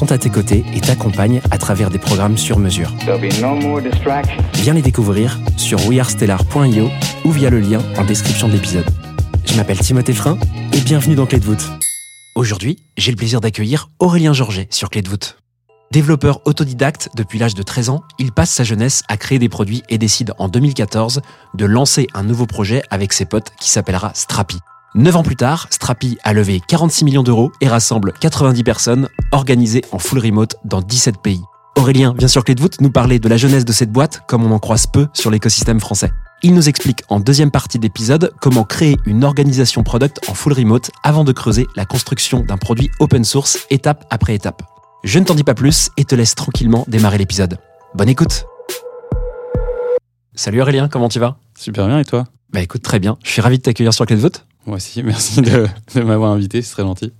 sont à tes côtés et t'accompagnent à travers des programmes sur mesure. No. Viens les découvrir sur wearestellar.io ou via le lien en description de l'épisode. Je m'appelle Timothée Frein et bienvenue dans Clé de voûte. Aujourd'hui, j'ai le plaisir d'accueillir Aurélien Georget sur Clé de voûte. Développeur autodidacte depuis l'âge de 13 ans, il passe sa jeunesse à créer des produits et décide en 2014 de lancer un nouveau projet avec ses potes qui s'appellera Strapi. Neuf ans plus tard, Strapi a levé 46 millions d'euros et rassemble 90 personnes organisées en full remote dans 17 pays. Aurélien vient sur Clé de voûte nous parler de la jeunesse de cette boîte comme on en croise peu sur l'écosystème français. Il nous explique en deuxième partie d'épisode comment créer une organisation product en full remote avant de creuser la construction d'un produit open source étape après étape. Je ne t'en dis pas plus et te laisse tranquillement démarrer l'épisode. Bonne écoute Salut Aurélien, comment tu vas? Super bien, et toi? Bah écoute, très bien. Je suis ravi de t'accueillir sur Clé de voûte. Moi aussi, merci de, de m'avoir invité, c'est très gentil.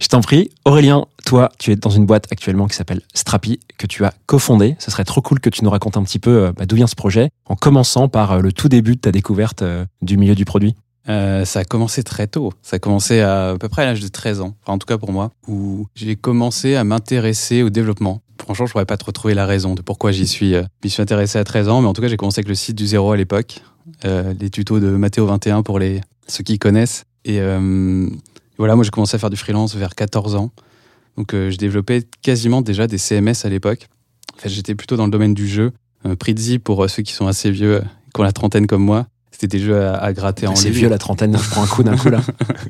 Je t'en prie. Aurélien, toi, tu es dans une boîte actuellement qui s'appelle Strapi, que tu as cofondée. Ce serait trop cool que tu nous racontes un petit peu euh, bah, d'où vient ce projet, en commençant par euh, le tout début de ta découverte euh, du milieu du produit. Euh, ça a commencé très tôt. Ça a commencé à, à peu près à l'âge de 13 ans, enfin en tout cas pour moi, où j'ai commencé à m'intéresser au développement. Franchement, je pourrais pas trop trouver la raison de pourquoi j'y suis, euh, m'y suis intéressé à 13 ans, mais en tout cas, j'ai commencé avec le site du zéro à l'époque, les tutos de Mathéo 21 pour les ceux qui connaissent. Et euh, voilà, moi j'ai commencé à faire du freelance vers 14 ans. Donc euh, je développais quasiment déjà des CMS à l'époque. En fait, j'étais plutôt dans le domaine du jeu. Euh, Prizzy, pour euh, ceux qui sont assez vieux, euh, qui ont la trentaine comme moi, c'était des jeux à, à gratter en C'est ligne. vieux la trentaine, je prends un coup d'un coup là.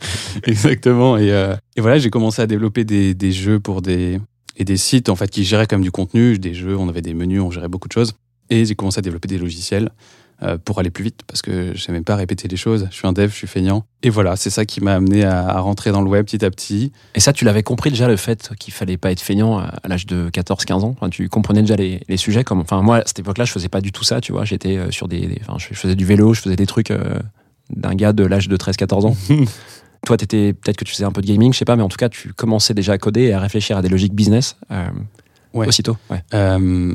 Exactement. Et, euh, et voilà, j'ai commencé à développer des, des jeux pour des et des sites en fait qui géraient comme du contenu, des jeux. On avait des menus, on gérait beaucoup de choses. Et j'ai commencé à développer des logiciels euh, pour aller plus vite parce que je n'aimais pas répéter les choses. Je suis un dev, je suis feignant. Et voilà, c'est ça qui m'a amené à, à rentrer dans le web petit à petit. Et ça, tu l'avais compris déjà le fait qu'il fallait pas être feignant à à l'âge de 14-15 ans. Enfin, tu comprenais déjà les, les sujets comme. Enfin, moi, à cette époque-là, je faisais pas du tout ça, tu vois. J'étais euh, sur des. des- Enfin, je je faisais du vélo, je faisais des trucs euh, d'un gars de l'âge de 13-14 ans. Toi, t'étais peut-être que tu faisais un peu de gaming, je sais pas, mais en tout cas, tu commençais déjà à coder et à réfléchir à des logiques business euh, Ouais. aussitôt. Ouais. Euh,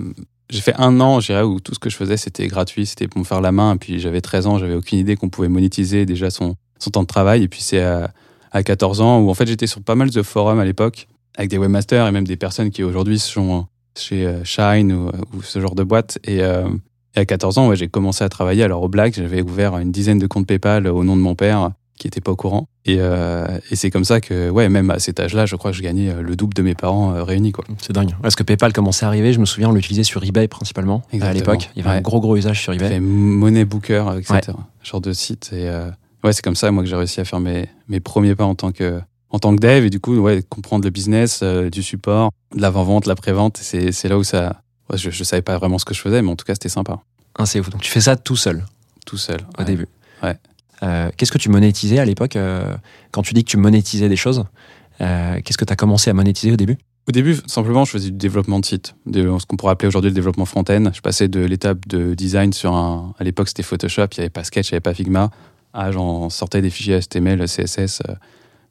j'ai fait un an, je dirais, où tout ce que je faisais, c'était gratuit, c'était pour me faire la main. Et puis j'avais 13 ans, j'avais aucune idée qu'on pouvait monétiser déjà son, son temps de travail. Et puis c'est à, à 14 ans où en fait j'étais sur pas mal de forums à l'époque, avec des webmasters et même des personnes qui aujourd'hui sont chez euh, Shine ou, ou ce genre de boîte. Et, euh, et à 14 ans, ouais, j'ai commencé à travailler. Alors au Black, j'avais ouvert une dizaine de comptes PayPal au nom de mon père qui était pas au courant. Et, euh, et c'est comme ça que, ouais, même à cet âge-là, je crois que je gagnais euh, le double de mes parents euh, réunis, quoi. C'est dingue. Parce que PayPal commençait à arriver, je me souviens, on l'utilisait sur eBay principalement à Exactement. l'époque. Il y avait un Ouais. gros, gros usage sur eBay. fait Money Booker, etc. Ce genre de site. Et euh, ouais, c'est comme ça, moi, que j'ai réussi à faire mes, mes premiers pas en tant que, en tant que dev. Et du coup, ouais, comprendre le business, du support, de l'avant-vente, la pré-vente. C'est, c'est là où ça. ouais, je, je savais pas vraiment ce que je faisais, mais en tout cas, c'était sympa. Ah, c'est ouf. Donc, tu fais ça tout seul? Tout seul. au ouais. début. Ouais. Euh, qu'est-ce que tu monétisais à l'époque euh, Quand tu dis que tu monétisais des choses, euh, qu'est-ce que tu as commencé à monétiser au début? Au début, simplement, je faisais du développement de site, de ce qu'on pourrait appeler aujourd'hui le développement front-end. Je passais de l'étape de design sur un. À l'époque, c'était Photoshop, il n'y avait pas Sketch, il n'y avait pas Figma. Ah, j'en sortais des fichiers HTML, CSS. euh,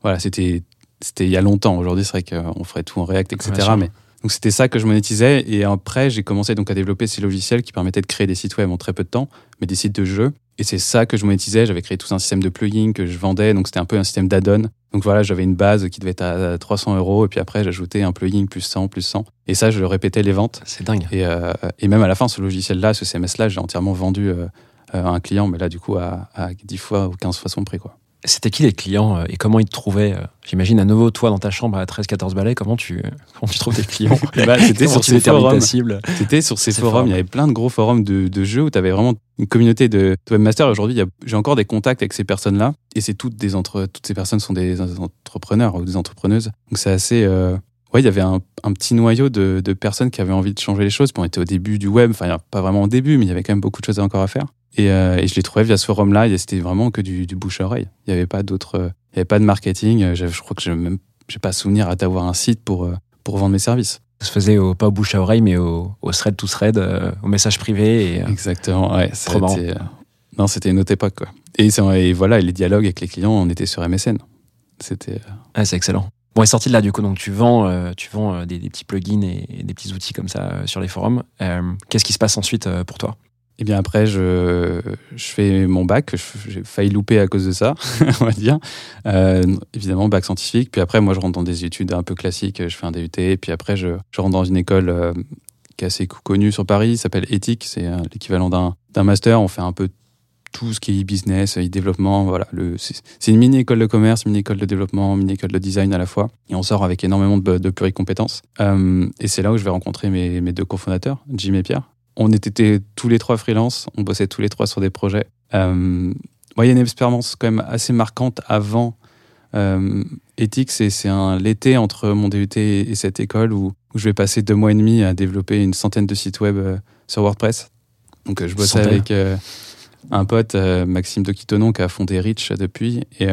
voilà, c'était c'était il y a longtemps. Aujourd'hui, c'est vrai qu'on ferait tout en React, etc. Ouais, mais donc c'était ça que je monétisais. Et après, j'ai commencé donc à développer ces logiciels qui permettaient de créer des sites web en très peu de temps, mais des sites de jeux. Et c'est ça que je monétisais. J'avais créé tout un système de plugins que je vendais. Donc c'était un peu un système d'add-on. Donc voilà, j'avais une base qui devait être à 300 euros. Et puis après, j'ajoutais un plugin plus 100, plus 100. Et ça, je répétais les ventes. C'est dingue. Et, euh, et même à la fin, ce logiciel-là, ce CMS-là, j'ai entièrement vendu euh, à un client, mais là, du coup, à, à 10 fois ou 15 fois son prix. Quoi. C'était qui les clients euh, et comment ils te trouvaient euh, J'imagine à nouveau, toi, dans ta chambre à 13-14 balais, comment tu, euh, comment tu trouves tes clients Et bah, c'était sur ces forums. C'était sur ces Ces forums, forums. il y avait plein de gros forums de, de jeux où tu avais vraiment une communauté de, webmasters. Aujourd'hui, j'ai encore des contacts avec ces personnes-là. Et c'est toutes des entre, toutes ces personnes sont des entrepreneurs ou des entrepreneuses. Donc c'est assez. euh, Ouais, il y avait un, un petit noyau de, de personnes qui avaient envie de changer les choses. Puis on était au début du web, enfin pas vraiment au début, mais il y avait quand même beaucoup de choses encore à faire. Et, euh, et je les trouvais via ce forum-là, et c'était vraiment que du, du bouche à oreille. Il n'y avait pas d'autres, euh, il y avait pas de marketing. Euh, Je, je crois que je même, j'ai pas souvenir à d'avoir un site pour euh, pour vendre mes services. Ça se faisait au, pas au bouche à oreille, mais au, au thread to thread, au message privé. Et, Exactement, ouais. euh, Non, c'était une autre époque, quoi. Et, voilà, les dialogues avec les clients, on était sur MSN. C'était. ah, c'est excellent. Bon, et sorti de là, du coup, donc tu vends, euh, tu vends euh, des, des petits plugins et, et des petits outils comme ça euh, sur les forums. Qu'est-ce qui se passe ensuite pour toi? Et bien après, je, fais mon bac. J'ai failli louper à cause de ça, on va dire. Euh, évidemment, bac scientifique. Puis après, moi, je rentre dans des études un peu classiques. Je fais un DUT. Puis après, je, rentre dans une école euh, qui est assez connue sur Paris. S'appelle Éthique. C'est euh, l'équivalent d'un master. On fait un peu tout ce qui est e-business, e-développement. Voilà. C'est une mini-école de commerce, mini-école de développement, mini-école de design à la fois. Et on sort avec énormément de, de pluricompétences. Et c'est là où je vais rencontrer mes deux cofondateurs, Jim et Pierre. On était tous les trois freelance, on bossait tous les trois sur des projets. Euh, moi, il y a une expérience quand même assez marquante avant euh, Ethics, c'est un l'été entre mon DUT et cette école où, où je vais passer deux mois et demi à développer une centaine de sites web euh, sur WordPress. Donc euh, je bossais avec euh, un pote, Maxime Doquitonon, qui a fondé Rich depuis. Et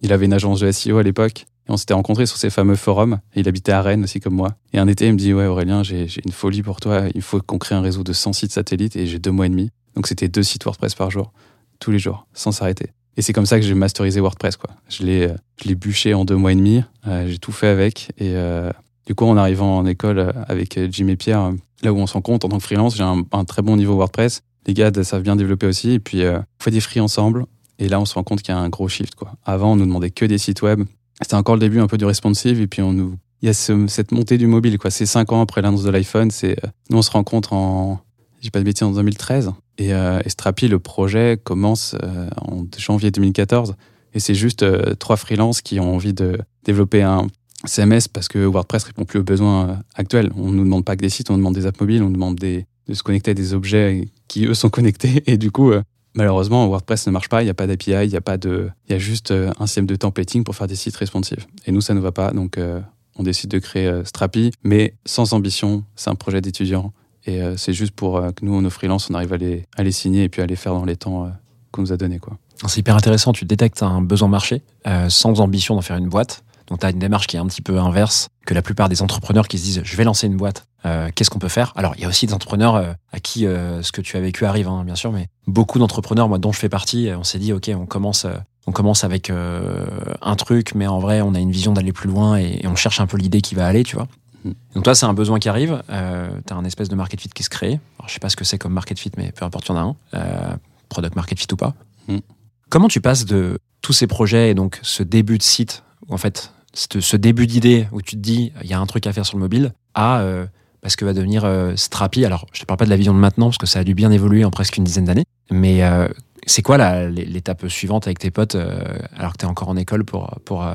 il avait une agence de SEO à l'époque. On s'était rencontrés sur ces fameux forums. Il habitait à Rennes aussi comme moi. Et un été, il me dit Ouais, Aurélien, j'ai une folie pour toi. Il faut qu'on crée un réseau de 100 sites satellites. Et j'ai deux mois et demi. Donc c'était deux sites WordPress par jour, tous les jours, sans s'arrêter. Et c'est comme ça que j'ai masterisé WordPress. Quoi. Je l'ai bûché en deux mois et demi. Euh, j'ai tout fait avec. Et euh, du coup, en arrivant en école euh, avec Jim et Pierre, là où on s'en compte en tant que freelance, j'ai un, très bon niveau WordPress. Les gars savent bien développer aussi. Et puis, on fait des free ensemble. Et là, on se rend compte qu'il y a un gros shift. Quoi. Avant, on nous demandait que des sites web. C'était encore le début un peu du responsive. Et puis, on nous... il y a ce- cette montée du mobile. Quoi. C'est cinq ans après l'annonce de l'iPhone. C'est, euh, nous, on se rencontre en, dis pas de bêtises, en 2013. Et, euh, et Strapi, le projet commence euh, en janvier 2014. Et c'est juste trois freelances qui ont envie de développer un CMS parce que WordPress répond plus aux besoins actuels. On nous demande pas que des sites, on demande des apps mobiles, on demande de se connecter à des objets qui, eux, sont connectés. Et du coup, malheureusement, WordPress ne marche pas. Il n'y a pas d'API, il y a pas de, il y a juste euh, un système de templating pour faire des sites responsives. Et nous, ça ne va pas. Donc, euh, on décide de créer euh, Strapi, mais sans ambition. C'est un projet d'étudiant. Et euh, c'est juste pour que nous, nos freelances, on arrive à les, signer et puis à les faire dans les temps qu'on nous a donnés. C'est hyper intéressant, tu détectes un besoin marché sans ambition d'en faire une boîte. Donc tu as une démarche qui est un petit peu inverse que la plupart des entrepreneurs qui se disent je vais lancer une boîte, euh, qu'est-ce qu'on peut faire? Alors il y a aussi des entrepreneurs euh, à qui euh, ce que tu as vécu arrive, hein, bien sûr, mais beaucoup d'entrepreneurs, moi dont je fais partie, on s'est dit ok on commence, on commence avec un truc, mais en vrai on a une vision d'aller plus loin et, et on cherche un peu l'idée qui va aller, tu vois. Mhm. Donc toi c'est un besoin qui arrive, euh, tu as un espèce de market fit qui se crée. Alors je sais pas ce que c'est comme market fit, mais peu importe, il y en a un. Euh, product market fit ou pas. Mhm. Comment tu passes de tous ces projets et donc ce début de site, où en fait, ce début d'idée où tu te dis, il y a un truc à faire sur le mobile, à euh, parce que va devenir euh, Strapi. Alors, je te parle pas de la vision de maintenant, parce que ça a dû bien évoluer en presque une dizaine d'années. Mais euh, c'est quoi l'étape suivante avec tes potes, euh, alors que tu es encore en école, pour, pour euh,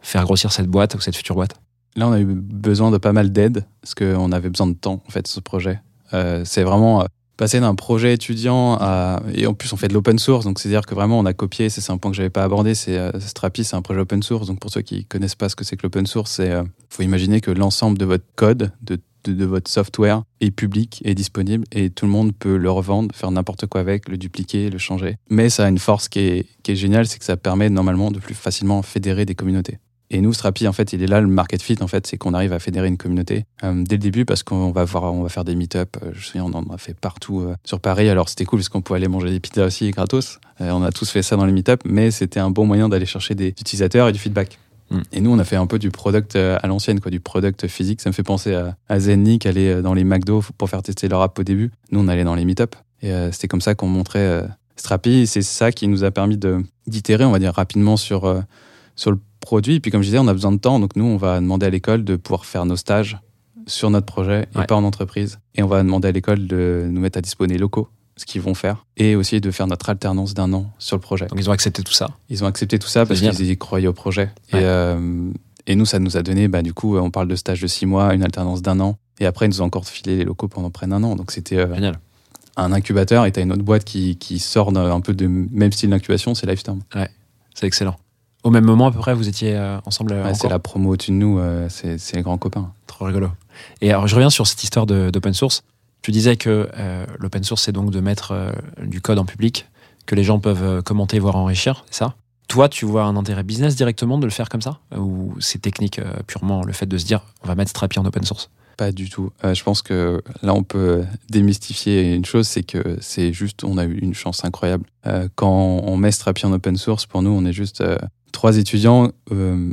faire grossir cette boîte ou cette future boîte? Là, on a eu besoin de pas mal d'aide parce qu'on avait besoin de temps en fait sur ce projet. C'est vraiment passer d'un projet étudiant à et en plus on fait de l'open source donc c'est à dire que vraiment on a copié. C'est un point que j'avais pas abordé. C'est euh, Strapi, c'est un projet open source. Donc pour ceux qui connaissent pas ce que c'est que l'open source, c'est euh, faut imaginer que l'ensemble de votre code, de, de, de votre software est public, est disponible et tout le monde peut le revendre, faire n'importe quoi avec, le dupliquer, le changer. Mais ça a une force qui est, qui est géniale, c'est que ça permet normalement de plus facilement fédérer des communautés. Et nous, Strapi, en fait, il est là le market fit, en fait, c'est qu'on arrive à fédérer une communauté euh, dès le début parce qu'on va voir, on va faire des meet-up. Euh, Je me souviens, on en a fait partout euh, sur Paris. Alors c'était cool parce qu'on pouvait aller manger des pizzas aussi gratos. Euh, on a tous fait ça dans les meet-up, mais c'était un bon moyen d'aller chercher des utilisateurs et du feedback. Mm. Et nous, on a fait un peu du product à l'ancienne, quoi, du product physique. Ça me fait penser à, à Zenly qui allait dans les McDo pour faire tester leur app au début. Nous, on allait dans les meet-up. Et c'était comme ça qu'on montrait Strapi. C'est ça qui nous a permis de- d'itérer, on va dire, rapidement sur, sur le produit. Et puis, comme je disais, on a besoin de temps. Donc, nous, on va demander à l'école de pouvoir faire nos stages sur notre projet et Ouais. pas en entreprise. Et on va demander à l'école de nous mettre à dispo des locaux, ce qu'ils vont faire. Et aussi de faire notre alternance d'un an sur le projet. Donc, ils ont accepté tout ça. Ils ont accepté tout ça parce qu'ils y croyaient au projet. Ouais. Et, euh, et nous, ça nous a donné, bah, du coup, on parle de stage de six mois, une alternance d'un an. Et après, ils nous ont encore filé les locaux pendant près d'un an. Donc, c'était euh, Génial. un incubateur et tu as une autre boîte qui, qui sort un peu de même style d'incubation, c'est Lifestorm. C'est excellent. Au même moment, à peu près, vous étiez euh, ensemble euh, Ouais, c'est la promo au-dessus de nous, euh, c'est les grands copains. Trop rigolo. Et alors, je reviens sur cette histoire d'open source. Tu disais que euh, l'open source, c'est donc de mettre euh, du code en public, que les gens peuvent commenter, voire enrichir, c'est ça? Toi, tu vois un intérêt business directement de le faire comme ça? Ou c'est technique euh, purement le fait de se dire, on va mettre Strapi en open source? Pas du tout. Euh, je pense que là, on peut démystifier une chose, c'est que c'est juste, on a eu une chance incroyable. Euh, quand on met Strapi en open source, pour nous, on est juste euh, trois étudiants euh,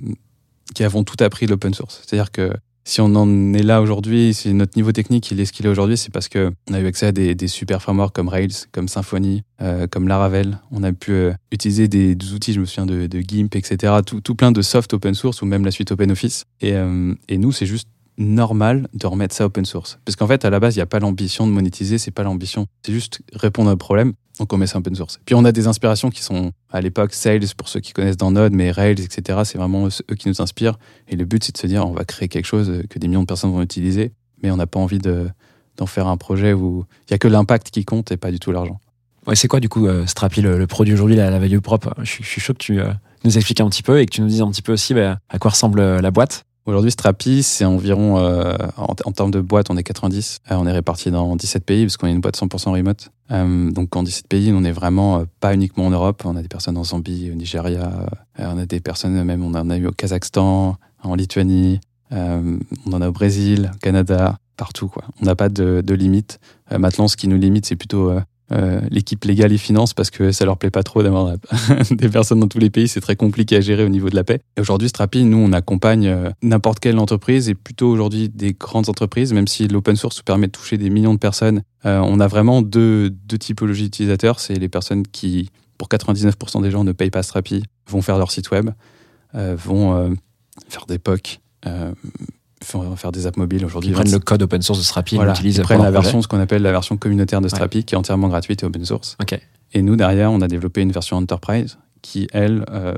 qui avons tout appris de l'open source. C'est-à-dire que si on en est là aujourd'hui, si notre niveau technique est ce qu'il est aujourd'hui, c'est parce que on a eu accès à des, super frameworks comme Rails, comme Symfony, euh, comme Laravel. On a pu euh, utiliser des, outils, je me souviens de, GIMP, etc. Tout, plein de soft open source ou même la suite OpenOffice. Et, euh, et nous, c'est juste normal de remettre ça open source. Parce qu'en fait, à la base, il n'y a pas l'ambition de monétiser, c'est pas l'ambition. C'est juste répondre à un problème, donc on met ça open source. Puis on a des inspirations qui sont, à l'époque, Sales, pour ceux qui connaissent dans Node, mais Rails, etc. C'est vraiment eux qui nous inspirent. Et le but, c'est de se dire, on va créer quelque chose que des millions de personnes vont utiliser, mais on n'a pas envie de d'en faire un projet où il n'y a que l'impact qui compte et pas du tout l'argent. Ouais, c'est quoi du coup euh, Strapi, le, produit aujourd'hui, la, la value propre? Je suis chaud que tu euh, nous expliques un petit peu et que tu nous dises un petit peu aussi bah, à quoi ressemble euh, la boîte. Aujourd'hui, Strapi, c'est environ, euh, en, en termes de boîte, on est 90. Euh, on est répartis dans 17 pays parce qu'on est une boîte 100% remote. Euh, donc en 17 pays, on est vraiment euh, pas uniquement en Europe. On a des personnes en Zambie, au Nigeria. euh, on a des personnes même, on en a eu au Kazakhstan, en Lituanie. euh, on en a au Brésil, au Canada, partout. Quoi. On n'a pas de, de limite. Maintenant, ce qui nous limite, c'est plutôt euh, l'équipe légale et finance parce que ça leur plaît pas trop d'avoir des personnes dans tous les pays. C'est très compliqué à gérer au niveau de la paix. Et aujourd'hui, Strapi, nous, on accompagne euh, n'importe quelle entreprise et plutôt aujourd'hui des grandes entreprises, même si l'open source nous permet de toucher des millions de personnes. Euh, on a vraiment deux, deux typologies d'utilisateurs. C'est les personnes qui, pour 99% des gens, ne payent pas Strapi, vont faire leur site web, vont faire des POC, faire des apps mobiles aujourd'hui. Ils prennent le code open source de Strapi, Voilà, ils ils prennent la projet. version, ce qu'on appelle la version communautaire de Strapi, qui est entièrement gratuite et open source. Et nous, derrière, on a développé une version Enterprise qui, elle, euh,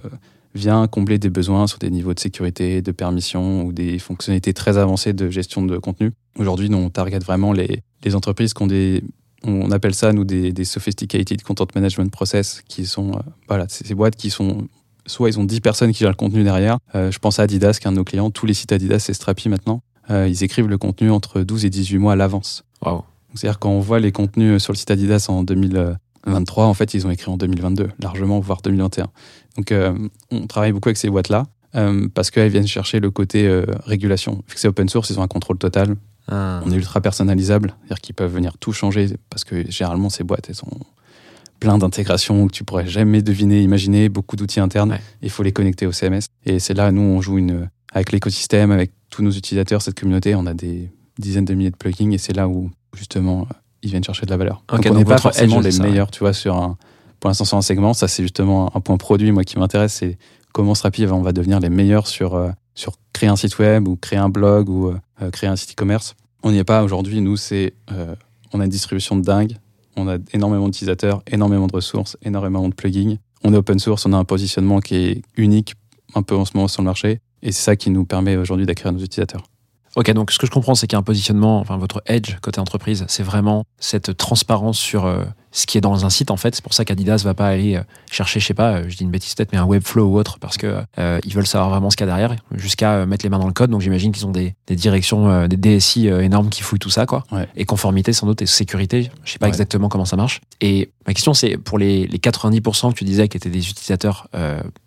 vient combler des besoins sur des niveaux de sécurité, de permission ou des fonctionnalités très avancées de gestion de contenu. Aujourd'hui, on target vraiment les, les entreprises qui ont des. On appelle ça, nous, des, des sophisticated content management process, qui sont. euh, voilà, c'est ces boîtes qui sont. Soit ils ont 10 personnes qui gèrent le contenu derrière. Euh, je pense à Adidas, qui est un de nos clients. Tous les sites Adidas, c'est Strapi maintenant. Euh, ils écrivent le contenu entre 12 et 18 mois à l'avance. Waouh. C'est-à-dire quand on voit les contenus sur le site Adidas en 2023, en fait, ils ont écrit en 2022, largement, voire 2021. Donc, euh, on travaille beaucoup avec ces boîtes-là euh, parce qu'elles viennent chercher le côté euh, régulation. Vu que c'est open source, ils ont un contrôle total. Ah. On est ultra personnalisable, c'est-à-dire qu'ils peuvent venir tout changer parce que généralement, ces boîtes, elles sont plein d'intégrations que tu pourrais jamais deviner, imaginer, beaucoup d'outils internes. Ouais. Il faut les connecter au CMS. Et c'est là, nous, on joue une, avec l'écosystème, avec tous nos utilisateurs, cette communauté, on a des dizaines de milliers de plugins et c'est là où, justement, ils viennent chercher de la valeur. Donc, on n'est pas forcément les ça, meilleurs, tu vois, sur un, pour l'instant, sur un segment. Ça, c'est justement un point produit, moi, qui m'intéresse, c'est comment Strapi, on va devenir les meilleurs sur, euh, sur créer un site web ou créer un blog ou euh, créer un site e-commerce. On n'y est pas aujourd'hui. Nous, c'est, euh, on a une distribution de dingue. On a énormément d'utilisateurs, énormément de ressources, énormément de plugins. On est open source, on a un positionnement qui est unique un peu en ce moment sur le marché. Et c'est ça qui nous permet aujourd'hui d'acquérir nos utilisateurs. Ok, donc ce que je comprends, c'est qu'il y a un positionnement, enfin votre edge côté entreprise, c'est vraiment cette transparence sur euh, ce qui est dans un site en fait. C'est pour ça qu'Adidas va pas aller euh, chercher, je sais pas, euh, je dis une bêtise peut-être, mais un Webflow ou autre, parce que ils veulent savoir vraiment ce qu'il y a derrière, jusqu'à mettre les mains dans le code. Donc j'imagine qu'ils ont des, des directions, des DSI énormes qui fouillent tout ça, quoi. Ouais. Et conformité sans doute et sécurité. Je sais pas Ouais. exactement comment ça marche. Et ma question, c'est pour les, les 90% que tu disais qui étaient des utilisateurs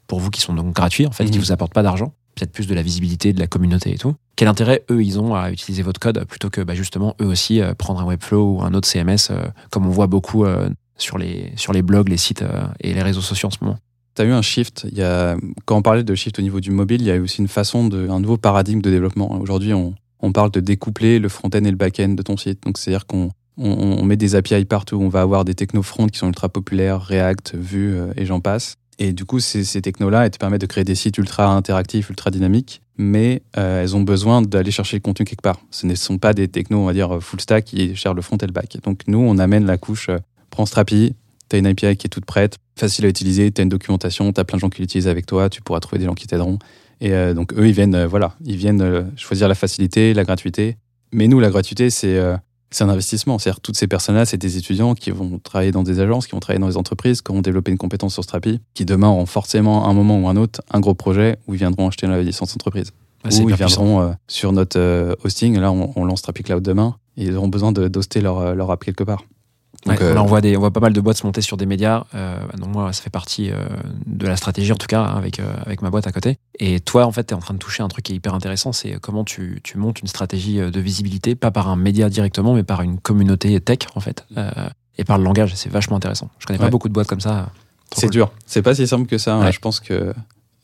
pour vous qui sont donc gratuits en fait, qui Mhm. vous apportent pas d'argent peut-être plus de la visibilité de la communauté et tout. Quel intérêt eux ils ont à utiliser votre code plutôt que bah, justement eux aussi euh, prendre un Webflow ou un autre CMS euh, comme on voit beaucoup euh, sur les sur les blogs, les sites et les réseaux sociaux en ce moment? Tu as eu un shift. Il y a, quand on parlait de shift au niveau du mobile, il y a eu aussi une façon, de, un nouveau paradigme de développement. Aujourd'hui, on, on parle de découpler le front-end et le back-end de ton site. Donc, c'est-à-dire qu'on on, met des API partout. On va avoir des techno front qui sont ultra populaires, React, Vue et j'en passe. Et du coup, ces, technos-là, elles te permettent de créer des sites ultra interactifs, ultra dynamiques, mais euh, elles ont besoin d'aller chercher le contenu quelque part. Ce ne sont pas des technos, on va dire, full stack qui gèrent le front et le back. Donc, nous, on amène la couche, euh, prends Strapi, tu as une API qui est toute prête, facile à utiliser, tu as une documentation, tu as plein de gens qui l'utilisent avec toi, tu pourras trouver des gens qui t'aideront. Et euh, donc, eux, ils viennent, euh, voilà, ils viennent choisir la facilité, la gratuité. Mais nous, la gratuité, c'est c'est un investissement. C'est-à-dire toutes ces personnes-là, c'est des étudiants qui vont travailler dans des agences, qui vont travailler dans des entreprises, qui vont développer une compétence sur Strapi, qui demain auront forcément un moment ou un autre un gros projet où ils viendront acheter la licence entreprise. C'est ou ils viendront euh, sur notre euh, hosting. Là, on, on lance Strapi Cloud demain. Et ils auront besoin de d'hoster leur, euh, leur app quelque part. Donc, Ouais, euh, on voit, des, on voit pas mal de boîtes se monter sur des médias. Euh, donc moi, ça fait partie euh, de la stratégie, en tout cas, hein, avec, avec ma boîte à côté. Et toi, en fait, tu es en train de toucher un truc qui est hyper intéressant, c'est comment tu, tu montes une stratégie euh, de visibilité, pas par un média directement, mais par une communauté tech, en fait, euh, et par le langage. C'est vachement intéressant. Je connais pas beaucoup de boîtes comme ça. C'est cool. dur. C'est pas si simple que ça. hein. Ouais. Je pense que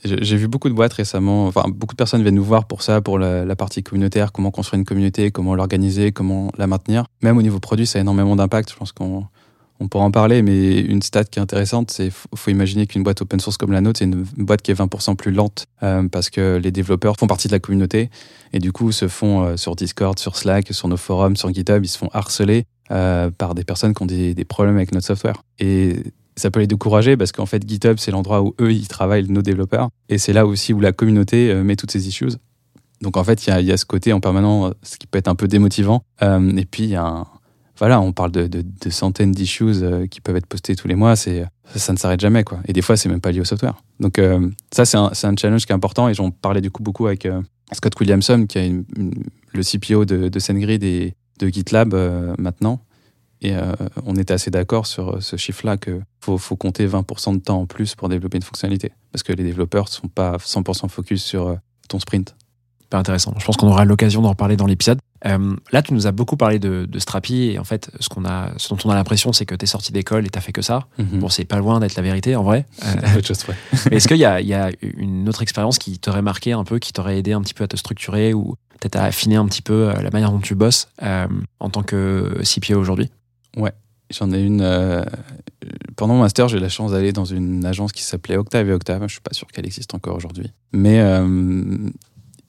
j'ai j'ai vu beaucoup de boîtes récemment. Enfin, beaucoup de personnes viennent nous voir pour ça, pour la, la partie communautaire, comment construire une communauté, comment l'organiser, comment la maintenir. Même au niveau produit, ça a énormément d'impact. Je pense qu'on on pourra en parler, mais une stat qui est intéressante, c'est faut, imaginer qu'une boîte open source comme la nôtre, c'est une boîte qui est 20% plus lente euh, parce que les développeurs font partie de la communauté et du coup se font euh, sur Discord, sur Slack, sur nos forums, sur GitHub, ils se font harceler euh, par des personnes qui ont des, problèmes avec notre software. Et ça peut les décourager parce qu'en fait GitHub c'est l'endroit où eux ils travaillent nos développeurs et c'est là aussi où la communauté met toutes ces issues. Donc en fait il y a, ce côté en permanent, ce qui peut être un peu démotivant. Et puis il y a un, voilà, on parle de, centaines d'issues euh, qui peuvent être postées tous les mois. C'est ça, ne s'arrête jamais quoi. Et des fois c'est même pas lié au software. Donc euh, ça c'est un, challenge qui est important et j'en parlais du coup beaucoup avec euh, Scott Williamson qui est le CPO de, de SendGrid et de GitLab maintenant. Et on était assez d'accord sur ce chiffre-là que faut, compter 20% de temps en plus pour développer une fonctionnalité. Parce que les développeurs ne sont pas 100% focus sur ton sprint. Hyper intéressant. Je pense qu'on aura l'occasion d'en reparler dans l'épisode. Euh, là, tu nous as beaucoup parlé de, de Strapi et en fait, ce, qu'on a, ce dont on a l'impression, c'est que tu es sorti d'école et tu fait que ça. Bon, c'est pas loin d'être la vérité en vrai. Euh, chose près. mais est-ce qu'il y a, il y a une autre expérience qui t'aurait marqué un peu, qui t'aurait aidé un petit peu à te structurer ou peut-être à affiner un petit peu euh, la manière dont tu bosses euh, en tant que CPO aujourd'hui? J'en ai une. pendant mon master, j'ai eu la chance d'aller dans une agence qui s'appelait Octave et Octave. Je suis pas sûr qu'elle existe encore aujourd'hui. Mais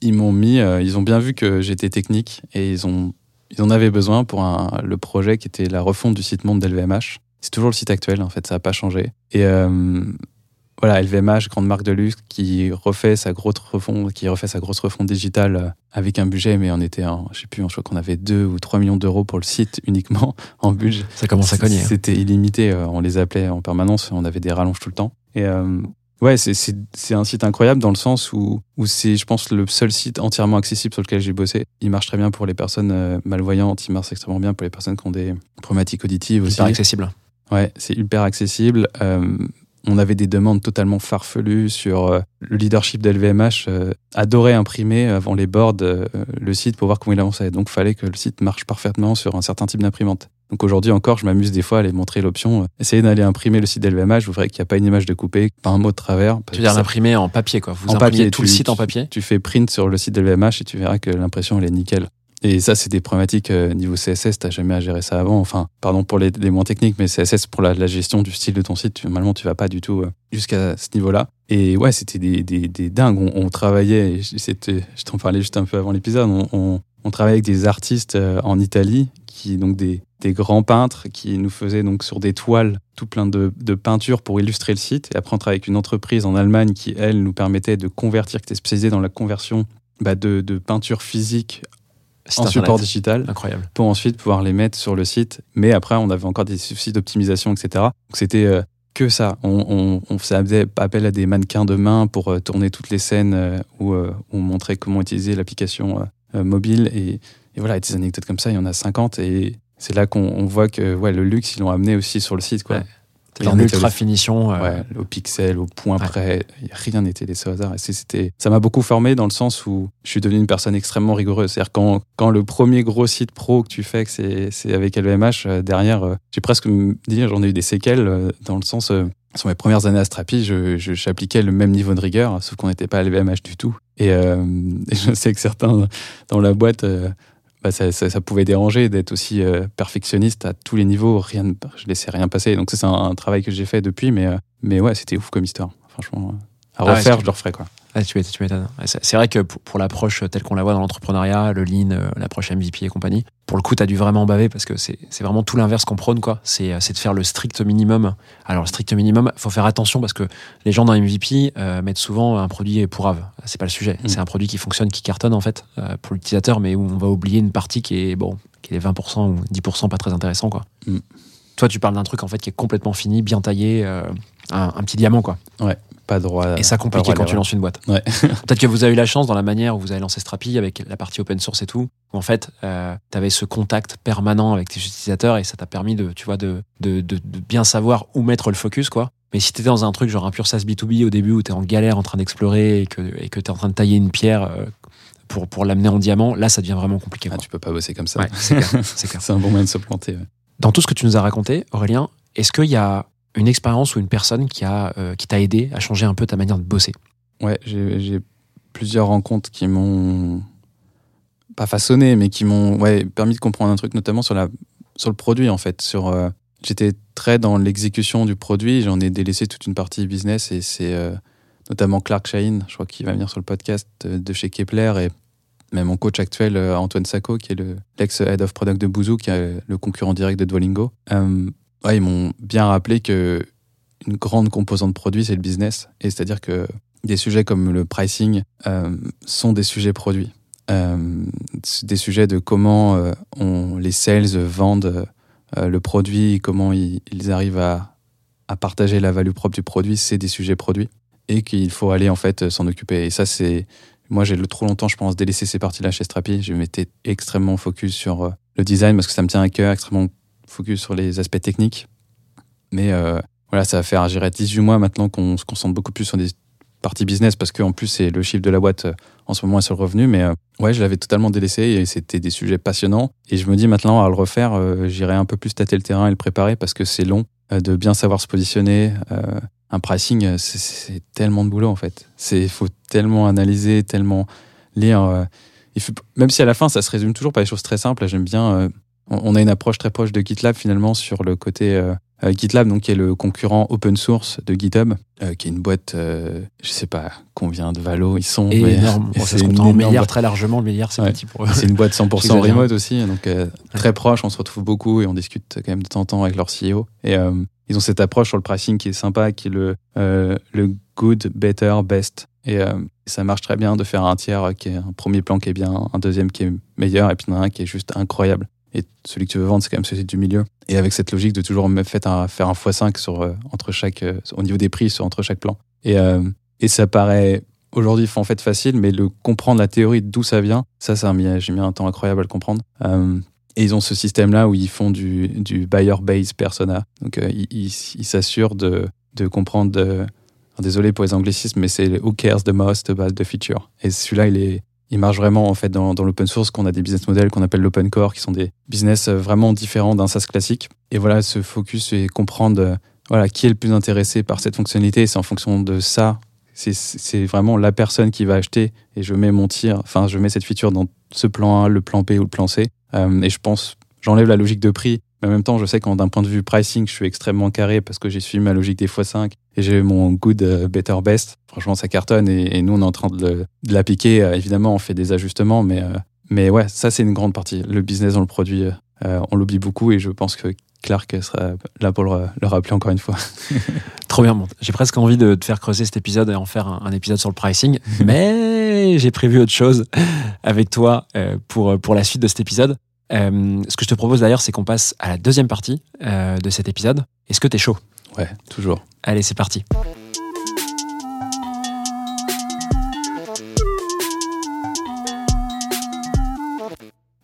ils m'ont mis. euh, ils ont bien vu que j'étais technique et ils ont. Ils en avaient besoin pour un- le projet qui était la refonte du site monde d'LVMH. C'est toujours le site actuel, en fait, ça n'a pas changé. Et euh, voilà, LVMH, grande marque de luxe, qui refait sa grosse refonte, qui refait sa grosse refonte digitale euh, avec un budget, mais on était, en, je sais plus, je crois qu'on avait 2 ou 3 millions d'euros pour le site uniquement en budget. Ça commence à cogner. hein. C'était illimité, on les appelait en permanence, on avait des rallonges tout le temps. Et euh, ouais, c'est- un site incroyable dans le sens où, où c'est, je pense, le seul site entièrement accessible sur lequel j'ai bossé. Il marche très bien pour les personnes euh, malvoyantes, il marche extrêmement bien pour les personnes qui ont des problématiques auditives aussi. Hyper accessible. Ouais, c'est hyper accessible. Euh, on avait des demandes totalement farfelues sur euh, le leadership d'LVMH. Euh, adorait imprimer avant les boards le site pour voir comment il avançait. Donc, fallait que le site marche parfaitement sur un certain type d'imprimante. Donc aujourd'hui encore, je m'amuse des fois à aller montrer l'option. euh, essayez d'aller imprimer le site d'LVMH, vous verrez qu'il n'y a pas une image de coupé, pas un mot de travers. Tu veux dire l'imprimer en papier, quoi. Vous en imprimez papier, tout tu- le site en papier Tu fais print sur le site de LVMH et tu verras que l'impression, elle est nickel. Et ça, c'est des problématiques euh, niveau CSS, t'as jamais à gérer ça avant. Enfin, pardon pour les, les moins techniques, mais CSS pour la, la gestion du style de ton site, tu- normalement, tu vas pas du tout euh, jusqu'à ce niveau-là. Et ouais, c'était des, des, des dingues. On, on travaillait, je t'en parlais juste un peu avant l'épisode, on, on, on travaillait avec des artistes en Italie, qui donc des, des grands peintres qui nous faisaient donc sur des toiles tout plein de, de peintures pour illustrer le site. Et après, on travaillait avec une entreprise en Allemagne qui, elle, nous permettait de convertir, qui était spécialisée dans la conversion bah, de, de peinture physique Site en internet. support digital Incroyable. pour ensuite pouvoir les mettre sur le site. Mais après, on avait encore des soucis d'optimisation, etc. Donc c'était euh, que ça. On, on, on faisait appel à des mannequins de main pour euh, tourner toutes les scènes euh, où, euh, où on montrait comment utiliser l'application mobile. Et, et voilà, et des anecdotes comme ça, il y en a 50. Et c'est là qu'on on voit que ouais, le luxe, ils l'ont amené aussi sur le site. Quoi. Ouais. En ultra finition. euh, Ouais, au pixel, au point Ouais. près, rien n'était laissé au hasard. Et c'était, ça m'a beaucoup formé dans le sens où je suis devenu une personne extrêmement rigoureuse. C'est-à-dire quand, quand le premier gros site pro que tu fais, que c'est, c'est avec LVMH, euh, derrière, euh, j'ai presque me dire, j'en ai eu des séquelles euh, dans le sens, sur mes premières années à Strapi, je, je- j'appliquais le même niveau de rigueur, sauf qu'on n'était pas à LVMH du tout. Et, et je sais que certains dans la boîte, bah, ça, ça- ça pouvait déranger d'être aussi euh, perfectionniste à tous les niveaux. Rien, ne- je laissais rien passer. Donc ça, c'est un, un travail que j'ai fait depuis, mais, euh, mais ouais, c'était ouf comme histoire. Franchement, euh, à Ah ouais, refaire, je le referais quoi. Ah, tu m'étonnes. Ouais, C'est vrai que pour, pour l'approche telle qu'on la voit dans l'entrepreneuriat, le lean, euh, l'approche MVP et compagnie, pour le coup, tu as dû vraiment baver parce que c'est vraiment tout l'inverse qu'on prône. quoi. C'est euh, c'est de faire le strict minimum. Alors, le strict minimum, faut faire attention parce que les gens dans MVP euh, mettent souvent un produit pourrave. C'est pas le sujet. Mm. C'est un produit qui fonctionne, qui cartonne en fait euh, pour l'utilisateur, mais où on va oublier une partie qui est, bon, qui est les 20% ou 10% pas très intéressants, quoi. Mm. Toi, tu parles d'un truc en fait qui est complètement fini, bien taillé, euh, un, un petit diamant, quoi. Pas droit. Et ça compliqué quand tu lances une boîte. Ouais. Peut-être que vous avez eu la chance dans la manière où vous avez lancé Strapi avec la partie open source et tout, où en fait, tu avais ce contact permanent avec tes utilisateurs et ça t'a permis de, tu vois, de, de, de- de bien savoir où mettre le focus, quoi. Mais si t'étais dans un truc genre un pur SaaS B2B au début où t'es en galère en train d'explorer et que et que t'es en train de tailler une pierre euh, pour, pour l'amener en diamant, là, ça devient vraiment compliqué. Ah, tu peux pas bosser comme ça. Ouais, c'est clair, c'est clair. C'est un bon moyen de se planter. ouais. Dans tout ce que tu nous as raconté, Aurélien, est-ce qu'il y a une expérience ou une personne qui a euh, qui t'a aidé à changer un peu ta manière de bosser Ouais, j'ai plusieurs rencontres qui m'ont pas façonné, mais qui m'ont ouais, permis de comprendre un truc, notamment sur, la, sur le produit en fait. Sur, euh, J'étais très dans l'exécution du produit, j'en ai délaissé toute une partie business et c'est euh, notamment Clark Shaheen, je crois qu'il va venir sur le podcast de chez Kepler et même mon coach actuel Antoine Sacco, qui est le- l'ex-head of product de Bouzou, qui est le concurrent direct de Duolingo. Ouais, ils m'ont bien rappelé que une grande composante produit, c'est le business. Et c'est-à-dire que des sujets comme le pricing euh, sont des sujets produits. Euh, des sujets de comment euh, les sales vendent le produit, comment ils, arrivent à, à partager la value propre du produit, c'est des sujets produits et qu'il faut aller en fait s'en occuper. Et ça, c'est moi j'ai trop longtemps, je pense, délaissé ces parties-là chez Strapi. Je m'étais extrêmement focus sur le design parce que ça me tient à cœur, extrêmement focus sur les aspects techniques. Mais euh, voilà, ça va faire, j'irai 18 mois maintenant qu'on se concentre beaucoup plus sur des parties business parce qu'en plus, c'est le chiffre de la boîte euh, en ce moment est sur le revenu. Mais euh, ouais, je l'avais totalement délaissé et c'était des sujets passionnants. Et je me dis maintenant, à le refaire, j'irai un peu plus tâter le terrain et le préparer parce que c'est long de bien savoir se positionner. Un pricing, c'est- tellement de boulot en fait. Il faut tellement analyser, tellement lire. même si à la fin, ça se résume toujours par des choses très simples. J'aime bien. On a une approche très proche de GitLab finalement sur le côté euh, euh, GitLab, donc qui est le concurrent open source de GitHub, euh, qui est une boîte, euh, je sais pas combien de valos ils sont. Et mais énorme. Bon, ça c'est se compte en milliards très largement. Le milliard, c'est Ouais. petit pour eux. C'est une boîte 100% J'exagère. remote aussi, donc très proche, on se retrouve beaucoup et on discute quand même de temps en temps avec leur CEO. Et ils ont cette approche sur le pricing qui est sympa, qui est le, le good, better, best. Et ça marche très bien de faire un tiers qui est un premier plan qui est bien, un deuxième qui est meilleur, et puis un qui est juste incroyable. Et celui que tu veux vendre, c'est quand même celui du milieu. Et avec cette logique de toujours fait un, faire un x5 sur, euh, entre chaque, euh, au niveau des prix sur, entre chaque plan. Et, euh, et ça paraît aujourd'hui en fait facile, mais le comprendre la théorie d'où ça vient, ça, ça j'ai mis un temps incroyable à le comprendre. Et ils ont ce système-là où ils font du, du buyer base persona. Donc ils s'assurent de, de comprendre. Désolé pour les anglicismes, mais c'est who cares the most about the feature. Et celui-là, il est il marche vraiment en fait dans, l'open source, qu'on a des business models qu'on appelle l'open core, qui sont des business euh, vraiment différents d'un SaaS classique. Et voilà, ce focus et comprendre euh, voilà qui est le plus intéressé par cette fonctionnalité. C'est en fonction de ça. C'est- C'est vraiment la personne qui va acheter et je mets mon tir, enfin je mets cette feature dans ce plan A, le plan B ou le plan C. Euh, et je pense, j'enlève la logique de prix, mais en même temps, je sais qu'en d'un point de vue pricing, je suis extrêmement carré parce que j'ai suivi ma logique des x5 et j'ai mon good, euh, better, best. Franchement, ça cartonne et, et nous, on est en train de le- de l'appliquer. Euh, évidemment, on fait des ajustements, mais, euh, mais ouais, ça, c'est une grande partie. Le business dans le produit, euh, on l'oublie beaucoup et je pense que Clark sera là pour le, le rappeler encore une fois. Trop bien. bon. J'ai presque envie de te faire creuser cet épisode et en faire un, un épisode sur le pricing, mais j'ai prévu autre chose avec toi euh, pour, pour la suite de cet épisode. Euh, ce que je te propose d'ailleurs, c'est qu'on passe à la deuxième partie euh, de cet épisode. Est-ce que t'es chaud? Ouais, toujours. Allez, c'est parti.